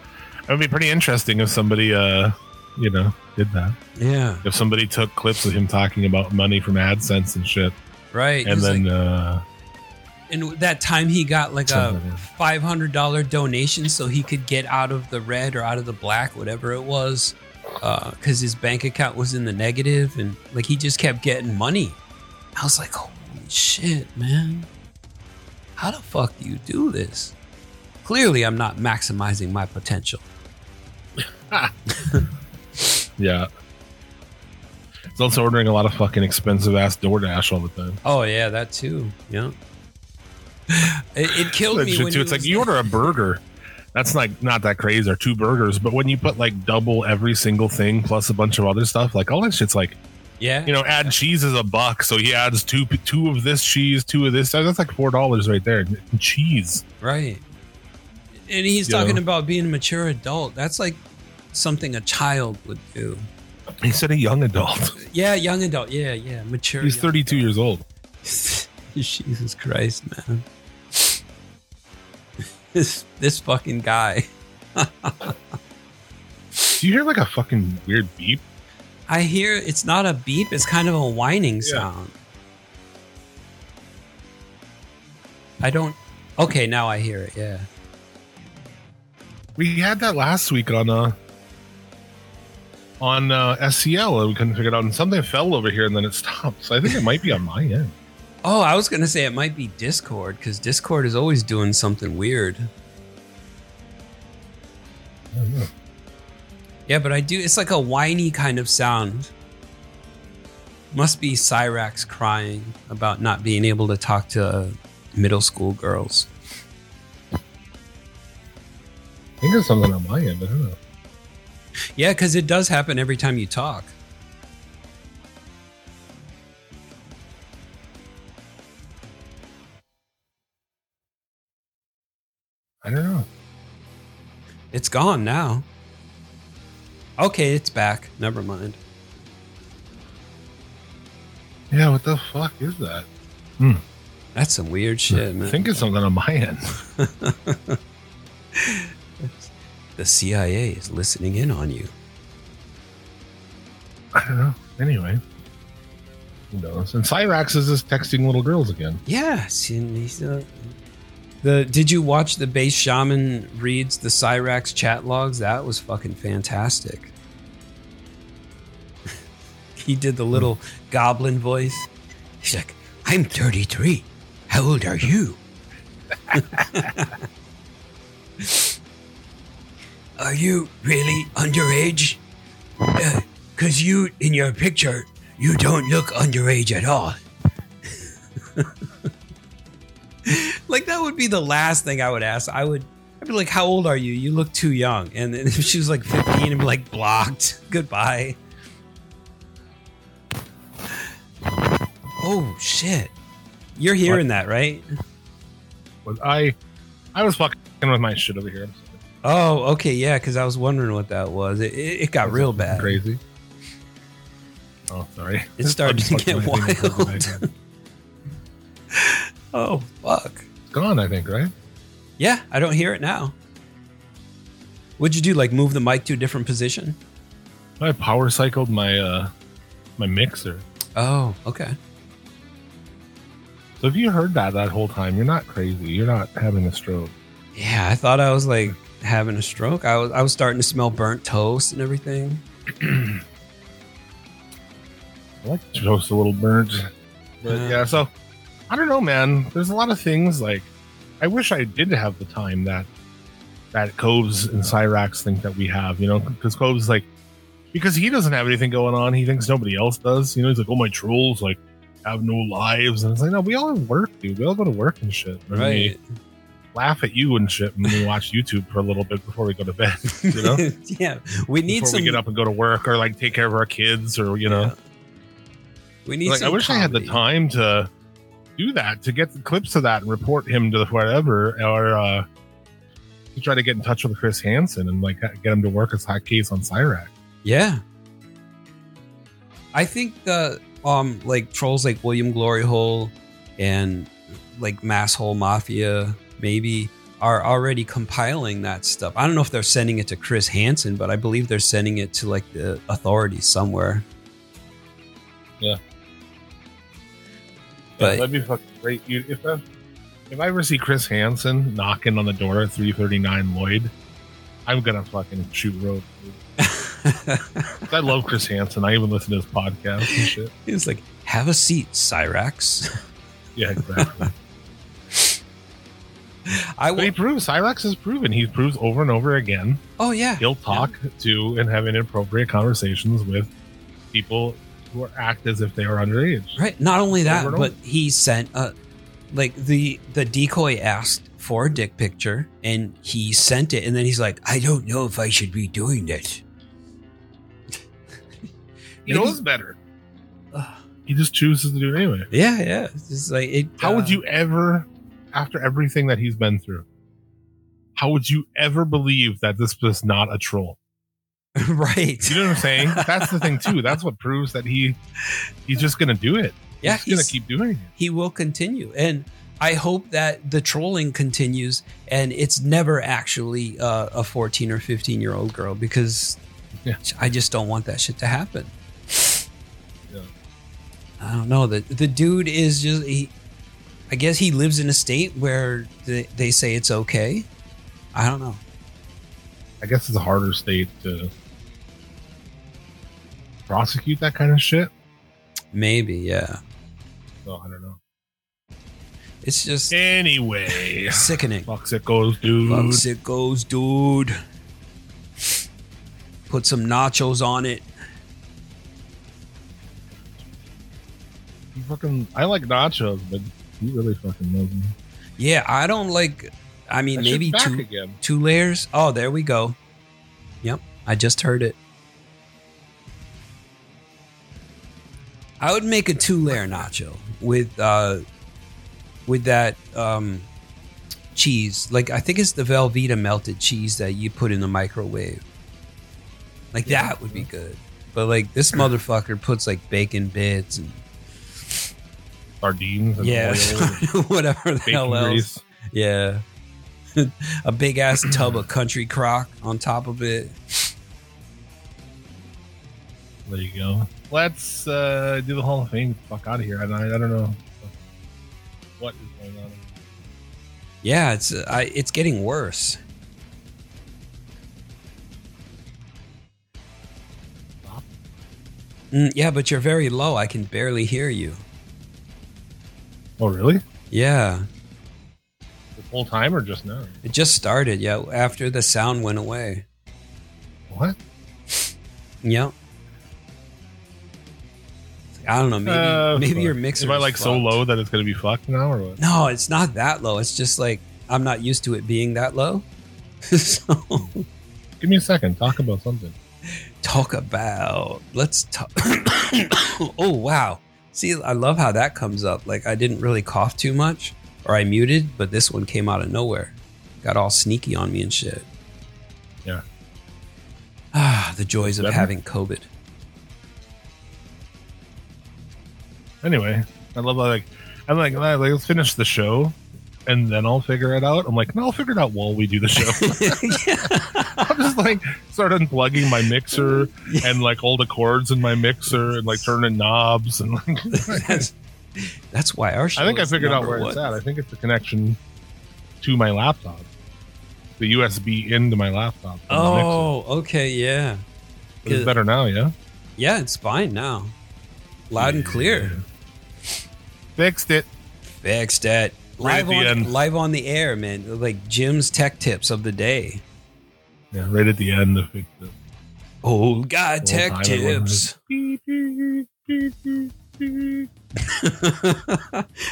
it would be pretty interesting if somebody, uh, you know, did that. Yeah, If somebody took clips of him talking about money from AdSense and shit, right. and then like- uh, And that time he got like a five hundred dollar donation so he could get out of the red or out of the black, whatever it was, Uh, because his bank account was in the negative, and like he just kept getting money. I was like, holy shit, man! How the fuck do you do this? Clearly, I'm not maximizing my potential. yeah. He's also ordering a lot of fucking expensive ass DoorDash all the time. Oh yeah, that too. Yeah. It, it killed me when too. It's like was you order a burger. That's like not that crazy, or two burgers. But when you put like double every single thing plus a bunch of other stuff, like all that shit's like yeah, you know, add cheese is a buck, so he adds two two of this cheese, two of this. That's like four dollars right there. Cheese. Right. And he's You talking know? about being a mature adult. That's like something a child would do. He said a young adult. Yeah, young adult. Yeah, yeah, mature. He's young 32 years old. Jesus Christ, man. This this fucking guy. Do you hear like a fucking weird beep? I hear it's not a beep, it's kind of a whining sound. I don't Okay, now I hear it. Yeah. We had that last week on uh on uh SCL and we couldn't figure it out and something fell over here and then it stopped. So I think it might be on my end. Oh, I was going to say it might be Discord cuz Discord is always doing something weird. Know. Yeah, but I do. It's like a whiny kind of sound. Must be Cyrax crying about not being able to talk to uh, middle school girls. I think it's something on my end. I don't know. Yeah, because it does happen every time you talk. I don't know. It's gone now. Okay, it's back. Never mind. Yeah, what the fuck is that? Hmm. That's some weird shit, man. I think it's something on my end. the CIA is listening in on you. I don't know. Anyway. Who knows? And Cyrax is just texting little girls again. Yeah, and he's, uh, the did you watch the base shaman reads the Cyrax chat logs? That was fucking fantastic. he did the little goblin voice. He's like, "I'm 33. How old are you?" are you really underage? Uh, because you, in your picture, You don't look underage at all. That would be the last thing I would ask. I would I'd be like, How old are you? You look too young. And then if she was like 15 and be like blocked. Goodbye. Oh shit. You're hearing that, right? Was I? I was fucking with my shit over here. Oh, okay, yeah, because I was wondering what that was. It, it, it got real bad. Crazy. Oh, sorry. It started to get my thing over wild. Oh, fuck. Gone, I think, right? Yeah, I don't hear it now. What'd you do? Like move the mic to a different position? I power cycled my uh my mixer. Oh, okay. So if you heard that that whole time, you're not crazy. You're not having a stroke. Yeah, I thought I was like having a stroke. I was I was starting to smell burnt toast and everything. I like toast a little burnt. But Yeah. yeah, so I don't know, man. There's a lot of things like I wish I did have the time that that Cobes and Cyrax think that we have, you know, because Cobes like because he doesn't have anything going on, he thinks nobody else does. You know, he's like, Oh my trolls like have no lives and it's like, no, we all have work, dude. We all go to work and shit. And we laugh at you and shit when we watch YouTube for a little bit before we go to bed. You know? yeah. We need before some we get up and go to work or like take care of our kids or you know Yeah. We need like I wish I had the time to do that to get the clips of that and report him to the whatever or uh to try to get in touch with Chris Hansen and like get him to work as hot case on Cyrax. Yeah. I think the um like trolls like William Glory Hole and like Mass Hole Mafia maybe are already compiling that stuff. I don't know if they're sending it to Chris Hansen, but I believe they're sending it to like the authorities somewhere. Yeah, But- that'd be fucking great. You, if I, if I ever see Chris Hansen knocking on the door at 339 Lloyd, I'm gonna fucking shoot road. I love Chris Hansen. I even listen to his podcast and shit. It's like, have a seat, Cyrax. Yeah, exactly. I but he will. proves Cyrax has proven he proves over and over again Oh yeah, he'll talk to and have inappropriate conversations with people who are act as if they are underage. Right. Not only that, Over but he sent a like the the decoy asked for a dick picture and he sent it and then he's like, I don't know if I should be doing that. He knows better. He just chooses to do it anyway. Yeah, yeah. It's just like it How uh, would you ever, after everything that he's been through, how would you ever believe that this was not a troll? right. You know what I'm saying? That's the thing too. That's what proves that he he's just gonna do it. Yeah, he's, gonna keep doing it. he will continue. And I hope that the trolling continues and it's never actually uh, a 14 or 15 year old girl because Yeah. I just don't want that shit to happen. Yeah. I don't know. The, the dude is just, he, I guess he lives in a state where they, they say it's okay. I don't know. I guess it's a harder state to prosecute that kind of shit. Maybe, yeah. So I don't know. It's just Anyway, sickening. fucks it goes, dude. Bugs it goes, dude. Put some nachos on it. You fucking, I like nachos, but he really fucking knows me. Yeah, I don't like. I mean, That maybe two again. two layers. Oh, there we go. Yep, I just heard it. I would make a two layer nacho with uh with that um cheese. Like I think it's the Velveeta melted cheese that you put in the microwave. Like that would be good. But like this motherfucker puts like bacon bits and Sardines and yeah, whatever the hell else. grease. Yeah. a big ass tub of country crock on top of it. There you go. Let's uh, do the Hall of Fame. Fuck out of here. I, I don't know what is going on. Yeah, it's uh, I, it's getting worse. Mm, yeah, but you're very low. I can barely hear you. Oh, really? Yeah, The whole time or just now? it just started. Yeah, after the sound went away. What? Yep. I don't know. Maybe Uh, maybe fuck. your mixer. Am I is like so low that it's gonna be fucked now or what? No, it's not that low. It's just like I'm not used to it being that low. so Give me a second. Talk about something. talk about. Let's talk. oh wow! See, I love how that comes up. Like I didn't really cough too much, or I muted, but this one came out of nowhere. Got all sneaky on me and shit. Yeah. Ah, the joys of having COVID. Anyway, I love like I'm like, "Ah, like, let's finish the show and then I'll figure it out. I'm like, no, I'll figure it out while we do the show. I'm just like start unplugging my mixer and like all the cords in my mixer and like turning knobs and like that's, that's why our show. I think I figured out where it's at. I think it's the connection to my laptop. The USB into my laptop. Oh, okay, yeah, It's better now, yeah. yeah. It's fine now, loud and clear. Fixed it. Fixed it. Right Live on, the live on the air, man. Like Jim's tech tips of the day. Yeah, right at the end of it. the Oh, God, tech time everyone was, tips.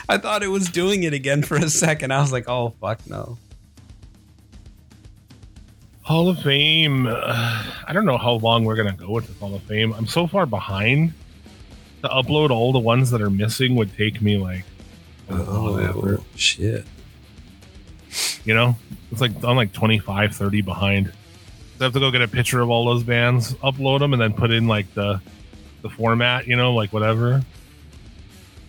I thought it was doing it again for a second. I was like, oh, fuck no. Hall of Fame. Uh, I don't know how long we're gonna go with the Hall of Fame. I'm so far behind. To upload all the ones that are missing would take me like a lot. Oh, shit. You know, it's like I'm like 25, 30 behind. So I have to go get a picture of all those bands, upload them, and then put in like the the format. You know, like whatever.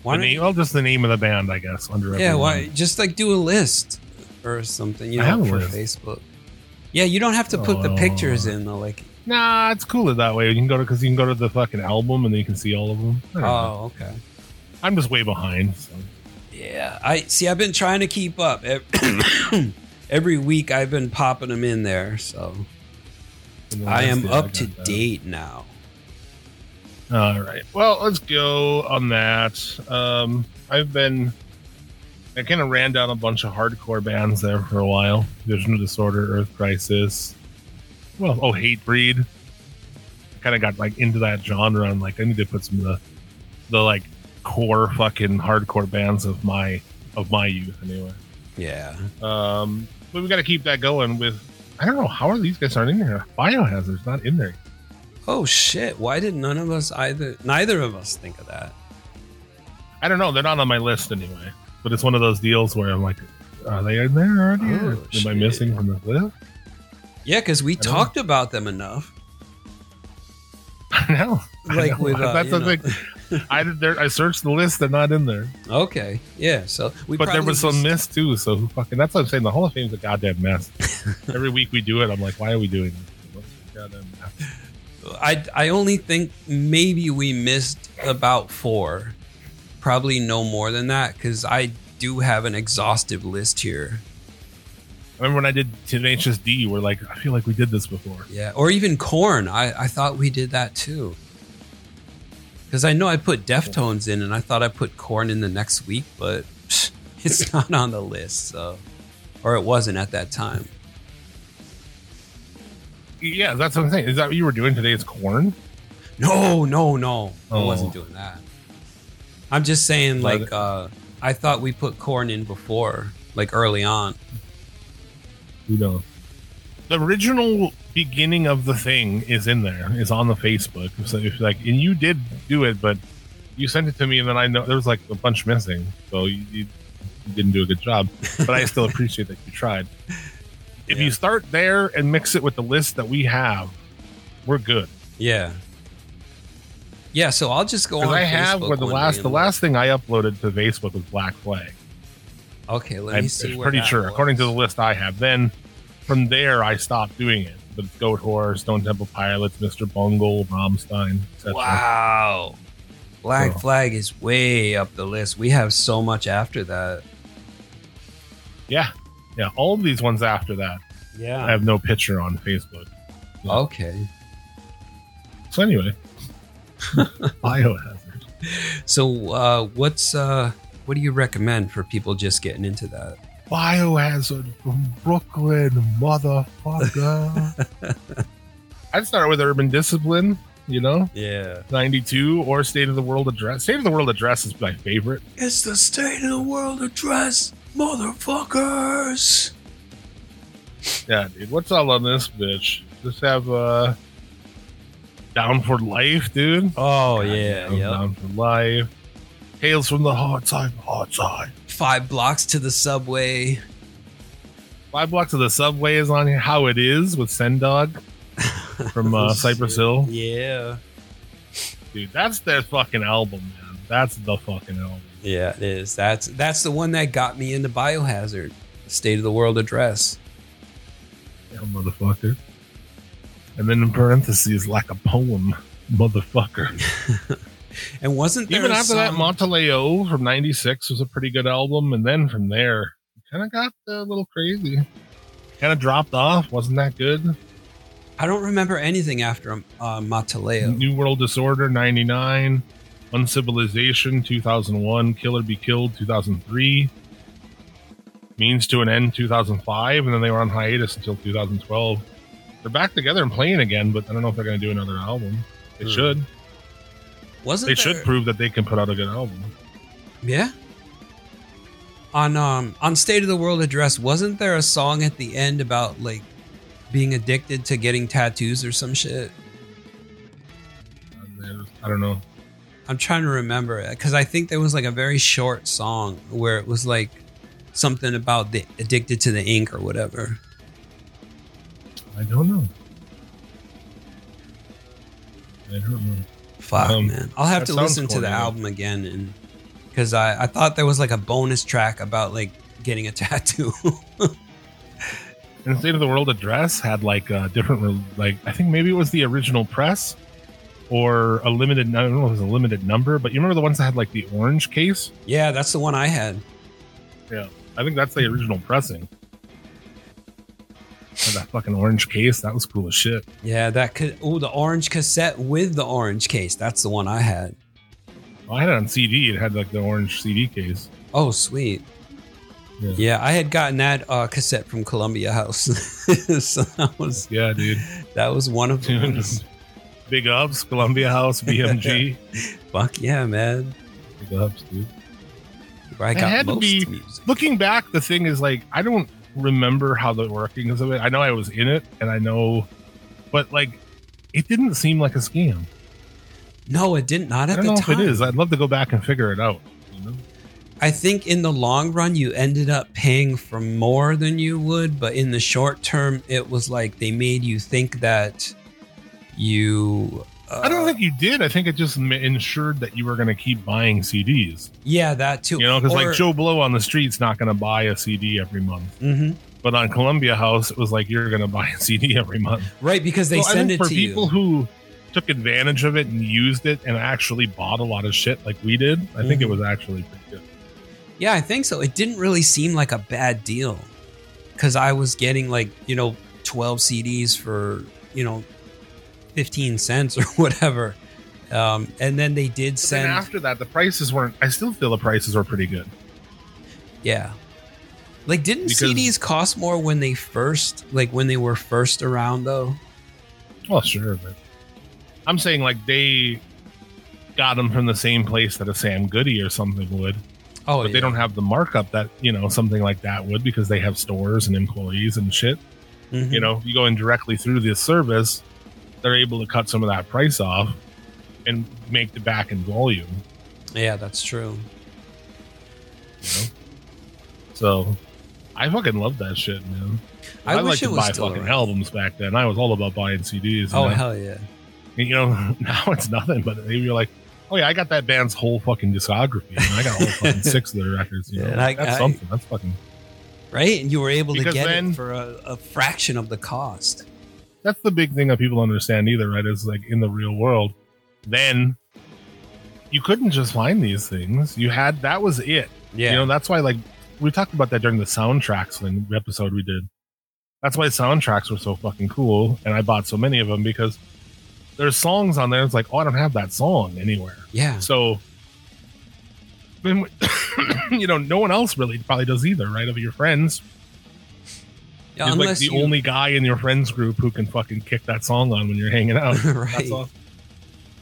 Why the name, well, just the name of the band, I guess. Under yeah, every why? Just like do a list or something, you I have know, a for list. Facebook. Yeah, you don't have to put the Oh. pictures in though. Like, Nah, it's cooler that way. You can go to because you can go to the fucking album and then you can see all of them. I don't know. oh, okay. I'm just way behind. So. Yeah, I see. I've been trying to keep up. Every week, I've been popping them in there, so I am up got to that. date now. All right. Well, let's go on that. Um, I've been. I kind of ran down a bunch of hardcore bands there for a while. Vision of Disorder, Earth Crisis. Well, oh, Hatebreed. I kind of got like into that genre and like I need to put some of the, the like core fucking hardcore bands of my of my youth anyway. Yeah, Um, but we got to keep that going with. I don't know how are these guys aren't in there. Biohazard's not in there. Oh shit! Why did none of us either? Neither of us think of that. I don't know. They're not on my list anyway. But it's one of those deals where I'm like, are they in there already? Oh, Am I missing from the list? Yeah, because we I know. talked about them enough. I know. I Like know. with, uh, that's the know. thing. I. There, I searched the list. They're not in there. Okay, yeah. So we but there was some just- miss too. So who fucking? That's what I'm saying. The Hall of Fame's a goddamn mess. Every week we do it. I'm like, why are we doing this? What's the goddamn mess? I I only think maybe we missed about four, probably no more than that because I do have an exhaustive list here. I remember when I did Tenacious D. We're like, I feel like we did this before. Yeah, or even Korn. I I thought we did that too. Because I know I put Deftones in, and I thought I put Korn in the next week, but psh, it's not on the list. So, or it wasn't at that time. Yeah, that's what I'm saying. Is that what you were doing today? Is Korn? No, no, no. I Oh. wasn't doing that. I'm just saying, like, uh, I thought we put Korn in before, like early on. Who knows? The original beginning of the thing is in there, is on the Facebook. So if like, and you did do it, but you sent it to me, and then I know there was like a bunch missing. So you, you, you didn't do a good job, but I still appreciate that you tried. If Yeah. you start there and mix it with the list that we have, we're good. Yeah. Yeah, so I'll just go on. I have Facebook where the last the last thing I uploaded to Facebook was Black Flag. Look. Okay, let I'm me see. where pretty sure, was. according to the list I have. Then from there, I stopped doing it. But Goatwhore, Stone Temple Pilots, Mr. Bungle, Rammstein, etc. Wow. Black So- Flag is way up the list. We have so much after that. Yeah, yeah. All of these ones after that, Yeah. I have no picture on Facebook. Okay. So anyway, Biohazard. So, uh, what's uh, what do you recommend for people just getting into that? Biohazard from Brooklyn, motherfucker. I'd start with Urban Discipline. you know, Yeah. 92 or State of the World Address. State of the World Address is my favorite. It's the state of the world address, motherfuckers. Yeah, dude. What's all on this bitch? Just have uh Down for Life, dude. Oh Goddamn, Down for Life. Tales from the Hard Side, Hard Side. Five blocks to the subway. Five blocks to the subway is on here. How it is with Sen Dog from uh, Cypress. Hill. Yeah. Dude, that's their fucking album, man. That's the fucking album. Yeah, it is. That's that's the one that got me into Biohazard. State of the world address. Yeah, motherfucker. And then in parentheses, like a poem, motherfucker. And wasn't there Even after that, Montaleo from '96 was a pretty good album, and then from there, kind of got a little crazy. Kind of dropped off. Wasn't that good? I don't remember anything after uh, Mata Leão. New World Disorder '99, Uncivilization 2001, Kill or Be Killed 2003, Means to an End 2005, and then they were on hiatus until 2012. They're back together and playing again, but I don't know if they're going to do another album. They Hmm. should. Wasn't They there- should prove that they can put out a good album. Yeah. On um on State of the World Address, wasn't there a song at the end about like being addicted to getting tattoos or some shit? I don't know. I'm trying to remember it because I think there was like a very short song where it was like something about the addicted to the ink or whatever. I don't know. I don't know. Fuck, Um, man. I'll have to sounds listen to the album again and because I, I thought there was like a bonus track about like getting a tattoo. And State of the World Address had like a different, like I think maybe it was the original press or a limited. I don't know if it was a limited number, but you remember the ones that had like the orange case? yeah, that's the one I had. Yeah, I think that's the original pressing. That fucking orange case. That was cool as shit. Yeah, that could. Oh, the orange cassette with the orange case. That's the one I had. I had it on CD. It had like the orange CD case. Oh, sweet. Yeah. Yeah, I had gotten that uh, cassette from Columbia House. so that was Yeah, dude. that was one of the ones. Big ups, Columbia House, BMG. Fuck yeah, man. Big ups, dude. Where I got had to be- music. looking back, the thing is like I don't remember how the workings of it. I know I was in it, and I know, but like it didn't seem like a scam. No, it didn't. Not I at don't the know time. if it is. I'd love to go back and figure it out. You know? I think in the long run, you ended up paying for more than you would, but in the short term, it was like they made you think that you. Uh, I don't think you did. I think it just ma- ensured that you were going to keep buying CDs. Yeah, that too. You know, because like Joe Blow on the street's not going to buy a CD every month, Mhm. but on Columbia House, it was like you're going to buy a CD every month. right? Because they So send it for to people you. who took advantage of it and used it and actually bought a lot of shit like we did, I think it Mhm. was actually pretty good. Yeah, I think so. It didn't really seem like a bad deal because I was getting like you know twelve CDs for you know fifteen cents or whatever, um, and then they did send. after that, the prices weren't. I still feel the prices were pretty good. Yeah. Like didn't Because- CDs cost more when they first like when they were first around though? Well, sure, but I'm saying like they got them from the same place that a Sam Goody or something would, Oh, but they don't have the markup that you know something like that would because they have stores and employees and shit. Mhm. You know, you go in directly through this service, they're able to cut some of that price off and make the back in volume. Yeah, that's true. You know, so I fucking love that shit, man. I, I, like to buy fucking around. albums back then. I was all about buying CDs. Oh hell yeah. you know, now it's nothing. But maybe you're like, oh yeah, I got that band's whole fucking discography. And I got all fucking six of their records. You Yeah, know? I- that's I- something. That's fucking. Right? And you were able to get then- it for a, a fraction of the cost. That's the big thing that people don't understand either, right? Is like in the real world, then you couldn't just find these things. You had that was it. Yeah. You know, that's why like we talked about that during the soundtracks thing episode we did. That's why soundtracks were so fucking cool, and I bought so many of them because there's songs on there. It's like, oh, I don't have that song anywhere. yeah. So, then, you know, no one else really probably does either, right? Of your friends, Yeah, you're like the you, only guy in your friends group who can fucking kick that song on when you're hanging out. right.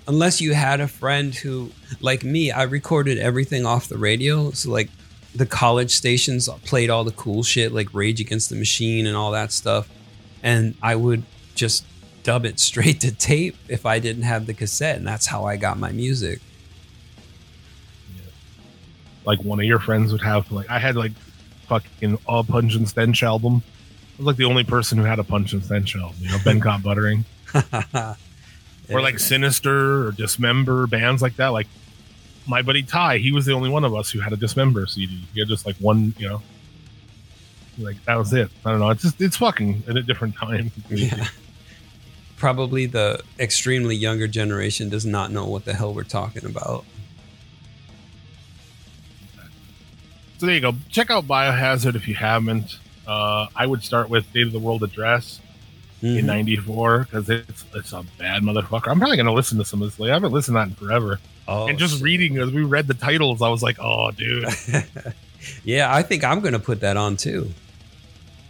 Unless you had a friend who, like me, I recorded everything off the radio. So like the college stations played all the cool shit like Rage Against the Machine and all that stuff, and I would just dub it straight to tape if I didn't have the cassette, and that's how I got my music. Like one of your friends would have like I had like fucking a Pungent Stench album. I was like the only person who had a Pungent album. You know, Been Caught Buttering. or like Sinister or Dismember bands like that. Like my buddy Ty, he was the only one of us who had a Dismember CD. He had just like one, you know, like that was it. I don't know. It's just it's fucking at a different time. yeah. Probably the extremely younger generation does not know what the hell we're talking about. So there you go. Check out Biohazard if you haven't. Uh, I would start with State of the World Address Mhm. in '94 because it's it's a bad motherfucker. I'm probably gonna listen to some of this. Like, I haven't listened to that in forever. Oh, and just shit. reading as we read the titles, I was like, oh, dude. yeah, I think I'm gonna put that on too.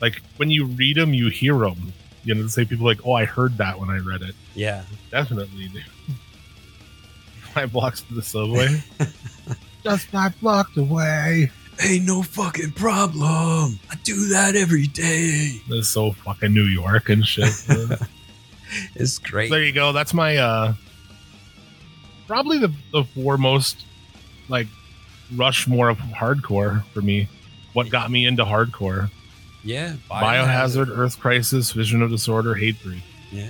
like when you read them, you hear them. You know, say people like, oh, I heard that when I read it. Yeah, Definitely. Five blocks to the subway. Just five blocks away. Ain't no fucking problem. I do that every day. That's so fucking New York and shit. It's great. there you go. That's my uh probably the the foremost like Rushmore of hardcore for me. What got me into hardcore? yeah, Biohazard, Earth Crisis, Vision of Disorder, Hatebreed. Yeah,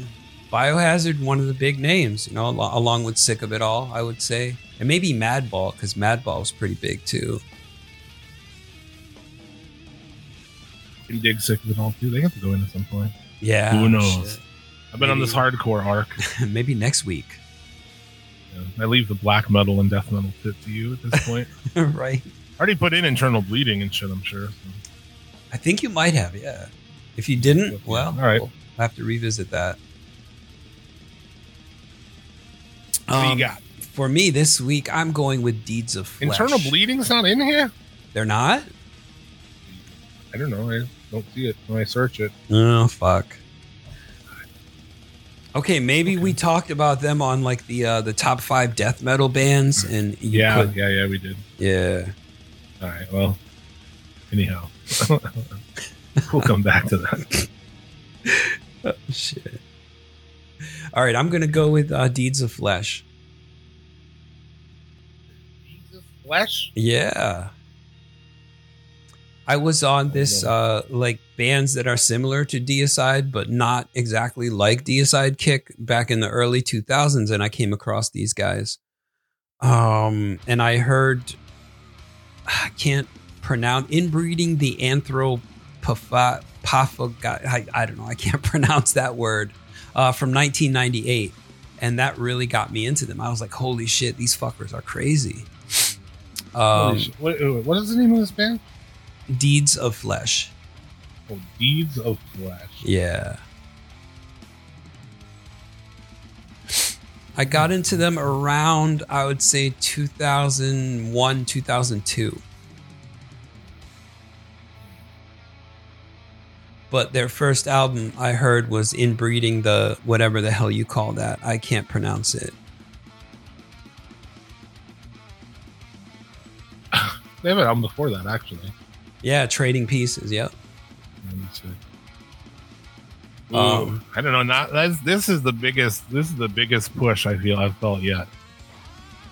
Biohazard, one of the big names, you know, along with Sick of It All, I would say, and maybe Madball because Madball was pretty big too. Can dig sick of it all too. They have to go in at some point. Yeah, Who knows? shit. I've been on this hardcore arc. maybe next week, Yeah, I leave the black metal and death metal fit to you at this point. right? I Already put in internal bleeding and shit. I'm sure. So. I think you might have, yeah. If you didn't, well, All right. we'll have to revisit that. What Um, you got? For me this week, I'm going with Deeds of Flesh. Internal bleeding's not in here. They're not? I don't know. I don't see it when I search it. Oh fuck. Okay, maybe we talked about them on like the uh, the top five death metal bands, and you Yeah, put- yeah, yeah. We did. yeah. All right. Well, anyhow, we'll come back to that. Oh, shit. All right, I'm gonna go with uh, Deeds of Flesh. Flesh. Yeah. I was on this uh like bands that are similar to Deicide but not exactly like Deicide Kick back in the early 2000s and I came across these guys. Um and I heard I can't pronounce inbreeding the anthropopha I, I don't know, I can't pronounce that word. Uh from 1998 and that really got me into them. I was like, "Holy shit, these fuckers are crazy." Um, what, what is the name of this band? Deeds of Flesh. Oh, Deeds of Flesh. Yeah. I got into them around, I would say, 2001, 2002. But their first album I heard was Inbreeding the whatever the hell you call that. I can't pronounce it. They have an album before that, actually. Yeah, Trading Pieces. Yep. Um, I don't know. Not that's this is the biggest. This is the biggest push I feel I've felt yet.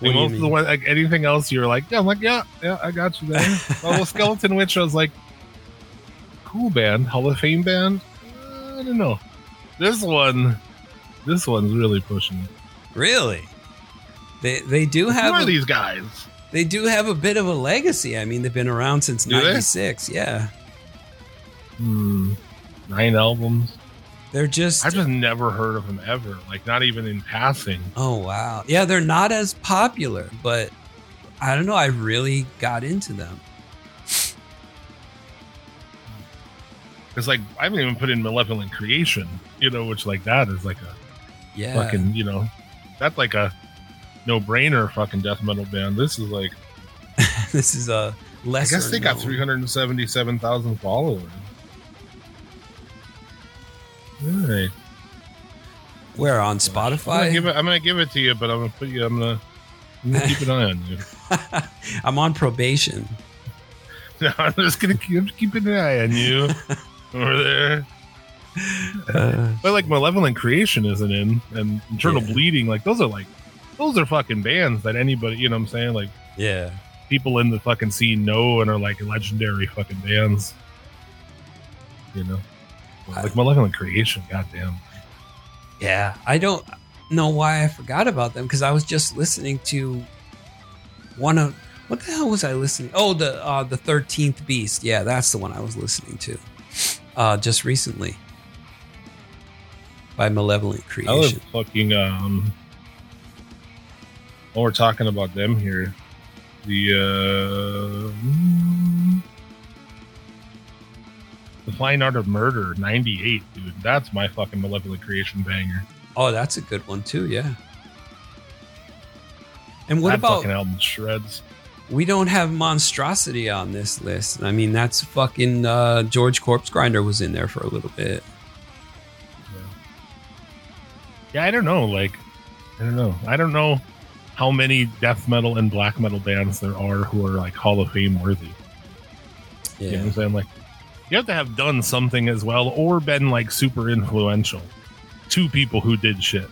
What do you most of the one, like anything else, you're like, yeah, I'm like, yeah, yeah, I got you there. well, Skeleton Witch, I was like, cool band, Hall of Fame band. Uh, I don't know. This one, this one's really pushing. Really? They they do have. Who are a- these guys? They do have a bit of a legacy. I mean, they've been around since Do they? '96. Yeah, Hmm, nine albums. they're just. I've just never heard of them ever. Like not even in passing. oh wow, yeah, they're not as popular, but I don't know. I really got into them. It's like I haven't even put in Malevolent Creation, you know, which like that is like a Yeah, fucking, you know, that's like a no brainer fucking death metal band. This is like this is a I lesser. guess they got three hundred and seventy seven thousand followers. Right. Where on I'm gonna, Spotify? give it, I'm gonna give it to you, but I'm gonna put you. I'm gonna, I'm gonna keep an eye on you. I'm on probation. No, I'm just gonna keep keeping an eye on you over there. Uh, But like Malevolent Creation isn't in, and Internal Yeah. Bleeding, like those are like those are fucking bands that anybody, you know what I'm saying? Like yeah. people in the fucking scene know and are like legendary fucking bands. You know? Like Malevolent Creation, goddamn. Yeah. I don't know why I forgot about them because I was just listening to one of what the hell was I listening? Oh, the uh the thirteenth beast. Yeah, that's the one I was listening to. Uh just recently. By Malevolent Creation. I was fucking um while we're talking about them here. The uh The Fine Art of Murder 98, dude. That's my fucking Malevolent Creation banger. Oh, that's a good one too, yeah. And what that about fucking album shreds? we don't have monstrosity on this list. I mean, that's fucking uh, George Corpse Grinder was in there for a little bit. Yeah, I don't know. Like, I don't know. I don't know how many death metal and black metal bands there are who are like Hall of Fame worthy. You know what I'm saying? Like, you have to have done something as well or been like super influential to people who did shit.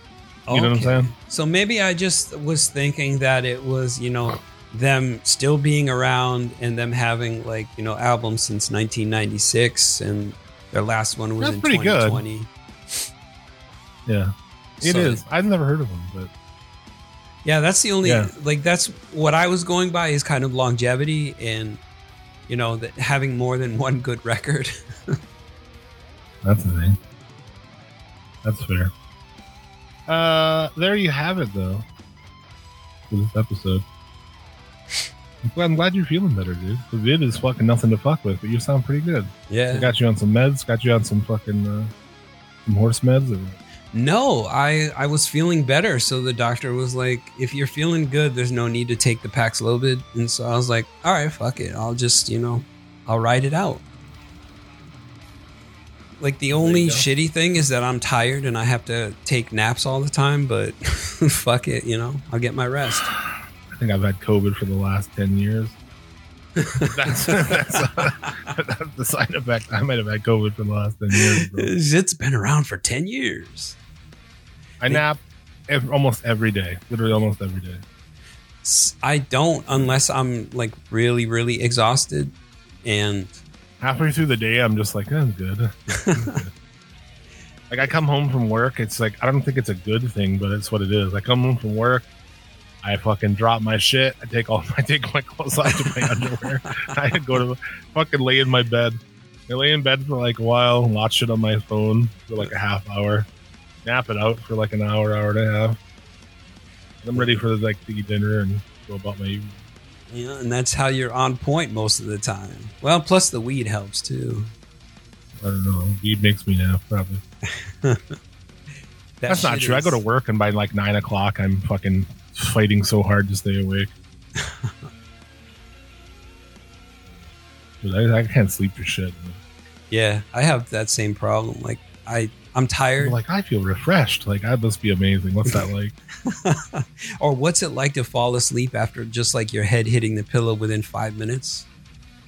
You know what I'm saying? So maybe I just was thinking that it was, you know, them still being around and them having like, you know, albums since 1996 and their last one was That's in pretty good. Yeah. it So- is. I've never heard of them, but Yeah, that's the only Yeah. like that's what I was going by is kind of longevity and you know that having more than one good record. that's the thing. That's fair. Uh, there you have it, though. For this episode. I'm glad, I'm glad you're feeling better, dude. The vid is fucking nothing to fuck with, but you sound pretty good. I yeah. got you on some meds. Got you on some fucking uh, some horse meds. Or, No, I I was feeling better, so the doctor was like, "If you're feeling good, there's no need to take the Paxlovid." And so I was like, "All right, fuck it. I'll just you know, I'll ride it out." Like the only shitty thing is that I'm tired and I have to take naps all the time, but fuck it, you know, I'll get my rest. I think I've had COVID for the last ten years. that's, that's, that's the side effect. I might have had COVID for the last ten years. Bro. It's been around for 10 years. I nap ev- almost every day. Literally almost every day. I don't unless I'm like really really exhausted and halfway through the day i'm just like i'm good I'm good." like i come home from work it's like i don't think it's a good thing but it's what it is i come home from work i fucking drop my shit i take all i take my clothes off to my underwear i go to fucking lay in my bed i lay in bed for like a while watch it on my phone for like a half hour nap it out for like an hour hour and a half i'm ready for like to eat dinner and go about my evening you know, and that's how you're on point most of the time. Well, plus the weed helps too. i don't know weed makes me nap probably That That's not shit true. I go to work and by like nine o'clock, I'm fucking fighting so hard to stay awake. Dude, I, I can't sleep for shit. man. Yeah, I have that same problem. Like I, I'm I'm tired. like, I feel refreshed. Like, that must be amazing. What's that like? or what's it like to fall asleep after just like your head hitting the pillow within five minutes?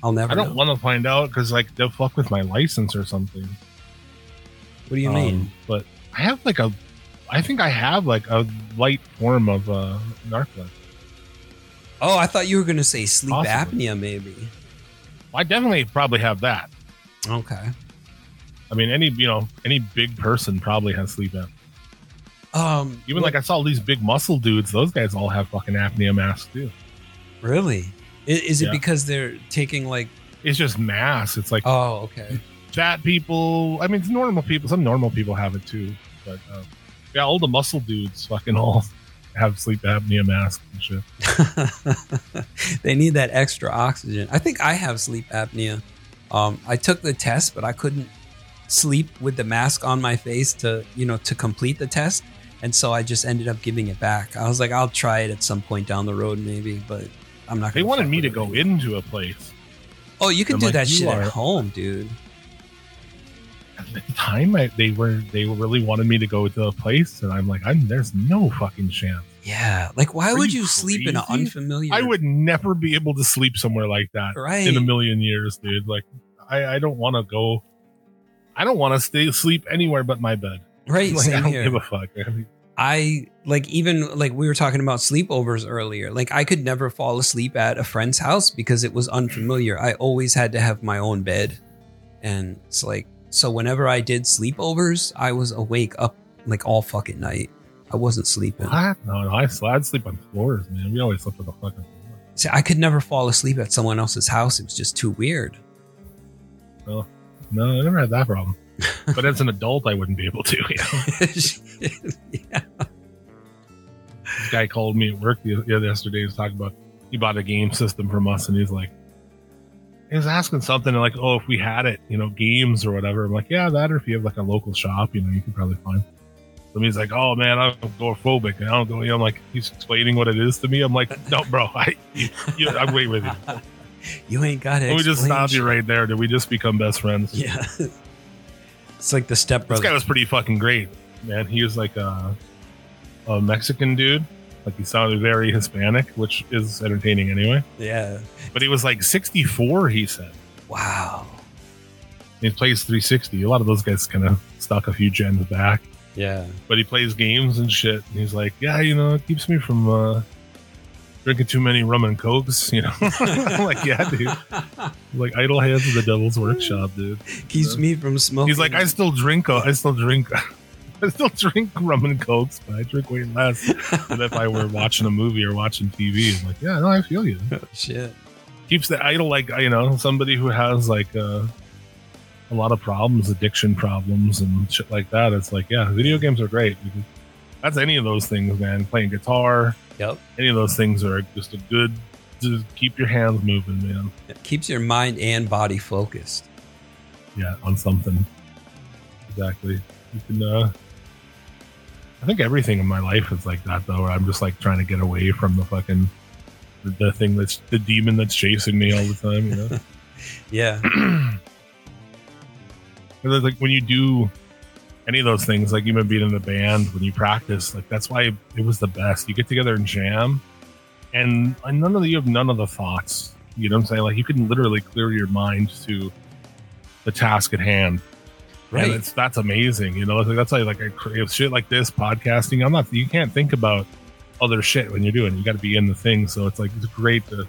I'll never. I don't want to find out because like they'll fuck with my license or something. What do you Um, mean? But I have like a, I think I have like a light form of uh, narcolepsy. Oh, I thought you were going to say sleep Possibly. apnea, maybe. I definitely probably have that. Okay. I mean, any you know, any big person probably has sleep apnea. Um, Even what- like I saw these big muscle dudes; those guys all have fucking apnea masks too. really, I- is it Yeah. because they're taking like? It's just mass. It's like Oh, okay. fat people. I mean, it's normal people. Some normal people have it too, but uh, yeah, all the muscle dudes fucking all have sleep apnea masks and shit. they need that extra oxygen. I think I have sleep apnea. Um, I took the test, but I couldn't sleep with the mask on my face to, you know, to complete the test. And so I just ended up giving it back. I was like, I'll try it at some point down the road, maybe, but I'm not. They wanted me to go now. into a place. Oh, you can I'm do like, that shit are- at home, dude. at the time I, they were they really wanted me to go to a place, and I'm like, I'm there's no fucking chance. Yeah. Like, why Are would you you sleep in an unfamiliar? I would never be able to sleep somewhere like that Right. in a million years, dude. Like, I, I don't want to go. I don't want to stay sleep anywhere but my bed. Right. Like, I don't here. give a fuck. man. I like even like we were talking about sleepovers earlier. Like I could never fall asleep at a friend's house because it was unfamiliar. I always had to have my own bed. And it's like so whenever I did sleepovers, I was awake up like all fucking night. I wasn't sleeping. What? No, no. I, I'd sleep on floors, man. We always slept on the fucking floor. See, I could never fall asleep at someone else's house. It was just too weird. No, I never had that problem. but as an adult, I wouldn't be able to. You know? yeah. this guy called me at work the, the other yesterday. He was talking about he bought a game system from us, and he's like, he was asking something like, "Oh, if we had it, you know, games or whatever." I'm like, "Yeah, that, or if you have like a local shop, you know, you could probably find." So he's like, "Oh man, I'm agoraphobic. I don't go." You know, I'm like, he's explaining what it is to me. I'm like, "No, bro, I, you, you, I'm way with you." You ain't got it. We just stop you right there. Did we just become best friends? Yeah. it's like the stepbrother. This guy was pretty fucking great, man. He was like a, a Mexican dude. Like he sounded very Hispanic, which is entertaining anyway. yeah. But he was like 64, he said. Wow. He plays 360. A lot of those guys kind of stuck a few gens back. Yeah. But he plays games and shit. And he's like, yeah, you know, it keeps me from uh, drinking too many rum and cokes, you know? Like, yeah, dude. Like Idle Hands of the Devil's Workshop, dude. Keeps me from smoking. He's like, I still drink. uh, I still drink. I still drink rum and cokes, but I drink way less than if I were watching a movie or watching TV. I'm like, yeah, no, I feel you. shit. Keeps the idle like you know somebody who has like uh, a lot of problems, addiction problems, and shit like that. It's like, yeah, video games are great. because That's any of those things, man. Playing guitar, Yep. any of those things are just a good. Just keep your hands moving, man. It keeps your mind and body focused. yeah, on something. Exactly. You can uh I think everything in my life is like that though, where I'm just like trying to get away from the fucking the, the thing that's the demon that's chasing me all the time, you know? Yeah. Like when you do any of those things, like even being in the band, when you practice, like that's why it was the best. You get together and jam and, and none of the, you have none of the thoughts. You know what I'm saying? Like you can literally clear your mind to the task at hand. Right. And it's that's amazing. You know, Like, that's why like I crave shit like this podcasting. I'm not. You can't think about other shit when you're doing. You got to be in the thing. So it's like it's great to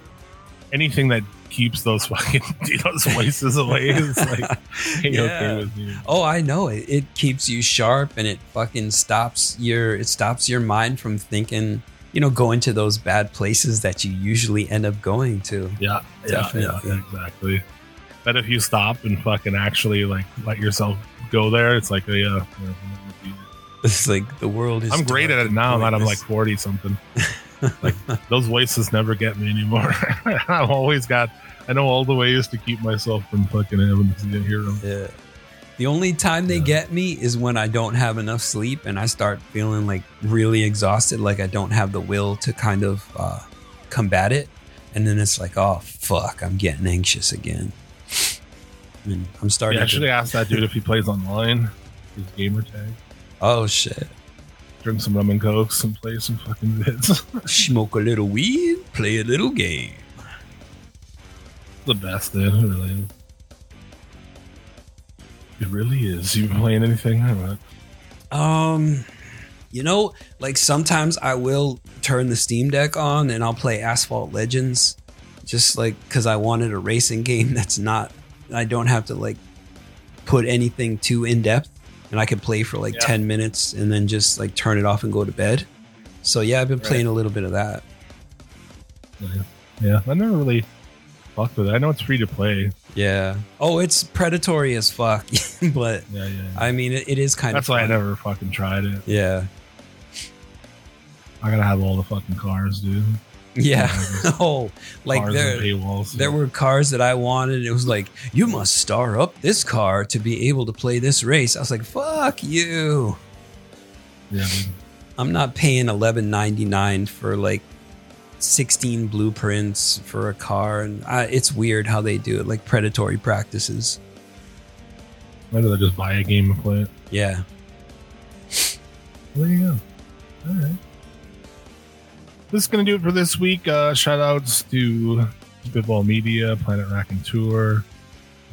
anything that keeps those fucking those voices away is like Yeah. okay with me. Oh, I know it. It keeps you sharp and it fucking stops your it stops your mind from thinking, you know, going to those bad places that you usually end up going to. Yeah, yeah, Definitely. yeah, exactly. But if you stop and fucking actually like let yourself go there, it's like a yeah. yeah, It's like the world is I'm great at it now that I'm like 40 something. Like those voices never get me anymore. I've always got I know all the ways to keep myself from fucking having to hear them. Yeah. The only time they Yeah. get me is when I don't have enough sleep and I start feeling like really exhausted, like I don't have the will to kind of uh, combat it. And then it's like, oh, fuck, I'm getting anxious again. And I'm starting Yeah, I should to. asked that dude if he plays online. His gamer tag. Oh, shit. Drink some rum and cokes and play some fucking vids. Smoke a little weed, play a little game. the best, dude. It really is. It really is. You been playing anything? All right. Um, you know, like sometimes I will turn the Steam Deck on and I'll play Asphalt Legends, just like because I wanted a racing game that's not. I don't have to like put anything too in depth, and I can play for like Yeah. ten minutes and then just like turn it off and go to bed. So yeah, I've been Right. playing a little bit of that. Yeah. yeah, I never really fucked with it. I know it's free to play. Yeah. Oh, it's predatory as fuck, but Yeah, yeah. yeah. I mean, it, it is kind That's of. That's why I never fucking tried it. Yeah. I gotta have all the fucking cars, dude. Yeah. Oh, like there. There were cars that I wanted. It was like, you must star up this car to be able to play this race. I was like, fuck you. yeah. I'm not paying eleven ninety nine for like sixteen blueprints for a car, and I, it's weird how they do it, like predatory practices. I'd rather just buy a game and play it. Yeah. Well, there you go. All right. This is going to do it for this week. Uh, shout outs to Spitball Media, Planet Rack and Tour.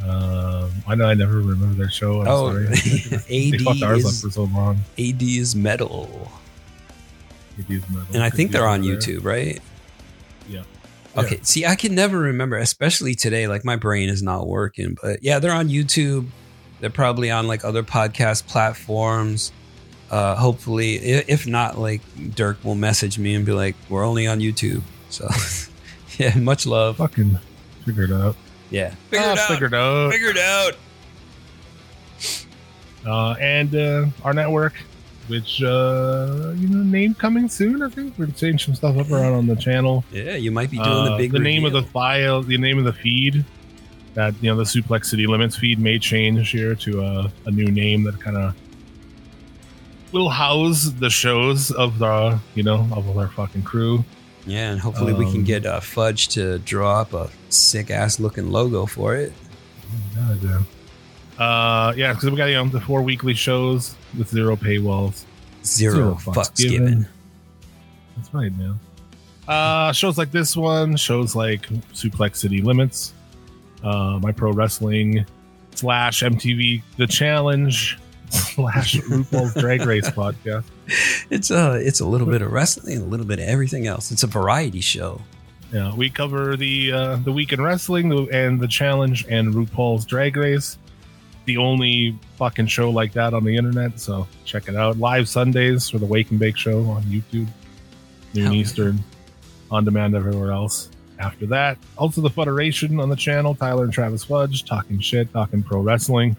Um, I know I never remember their show. I'm Oh, sorry. AD is, for so long. AD is metal. It is metal. And I think they're on There. YouTube, right? Yeah. Okay. See, I can never remember, especially today. Like my brain is not working. But yeah, they're on YouTube. They're probably on like other podcast platforms. Uh, hopefully, if not, like Dirk will message me and be like, "We're only on YouTube." So, yeah, much love. Fucking figured out. Yeah, Ah, Figured out. Figured out. Uh, and uh, our network, which uh, you know, name coming soon. I think we're changing some stuff up around on the channel. Yeah, you might be doing Uh, the big. The name of the file, the name of the feed. That you know, the Suplex City Limits feed may change here to a, a new name that kind of will house the shows of the you know of our fucking crew. Yeah, and hopefully we can Um, get uh, Fudge to draw up a sick ass looking logo for it. Uh, yeah, because we got you know the four weekly shows with zero paywalls. Zero, Zero fucks fucks given. given. That's right, man. Uh, shows like this one, shows like Suplex City Limits, uh, My Pro Wrestling slash MTV The Challenge slash RuPaul's Drag Race podcast. It's a it's a little bit of wrestling, a little bit of everything else. It's a variety show. Yeah, we cover the uh, the week in wrestling and the challenge and RuPaul's Drag Race. The only fucking show like that on the internet, so check it out. Live Sundays for the Wake and Bake Show on YouTube, noon Hell yeah. Eastern, on demand everywhere else. After that, also the Federation on the channel. Tyler and Travis Fudge talking shit, talking pro wrestling.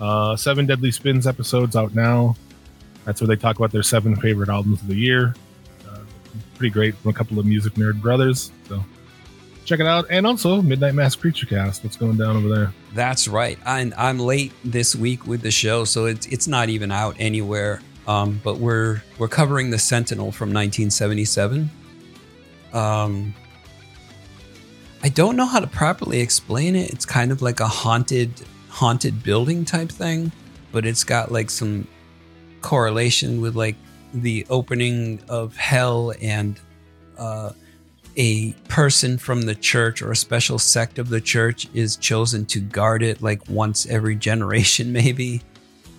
Uh, seven Deadly Spins episodes out now. That's where they talk about their seven favorite albums of the year. Uh, pretty great from a couple of music nerd brothers. So check it out. And also Midnight Mass Creature Cast. What's going down over there? That's right. I'm I'm late this week with the show, so it's it's not even out anywhere. Um, but we're we're covering the Sentinel from 1977. Um, I don't know how to properly explain it. It's kind of like a haunted haunted building type thing, but it's got like some correlation with like the opening of hell and uh, a person from the church or a special sect of the church is chosen to guard it like once every generation maybe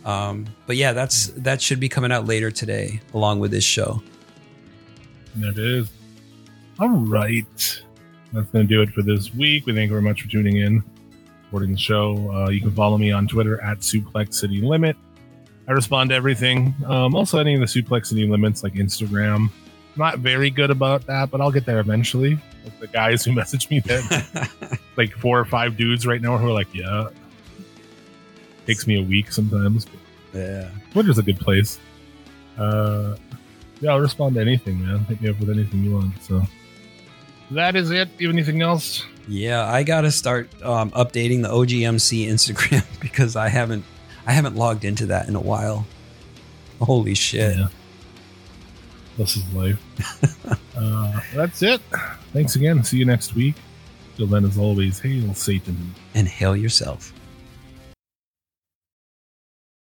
um, but yeah that's that should be coming out later today along with this show it is. All right. That's going to do it for this week. We thank you very much for tuning in, supporting the show. Uh, you can follow me on Twitter at Suplex City Limit. I respond to everything. Um, also, any of the Suplex City Limits, like Instagram. Not very good about that, but I'll get there eventually. Like the guys who message me that, like four or five dudes right now who are like, yeah. Takes me a week sometimes. Yeah Twitter's a good place. Uh, yeah, I'll respond to anything, man. Hit me up with anything you want. So that is it. You have anything else? yeah i gotta start um, updating the ogmc instagram because i haven't i haven't logged into that in a while holy shit Yeah. This is life. uh, that's it. Thanks again. See you next week. Till then, as always, hail Satan. and hail yourself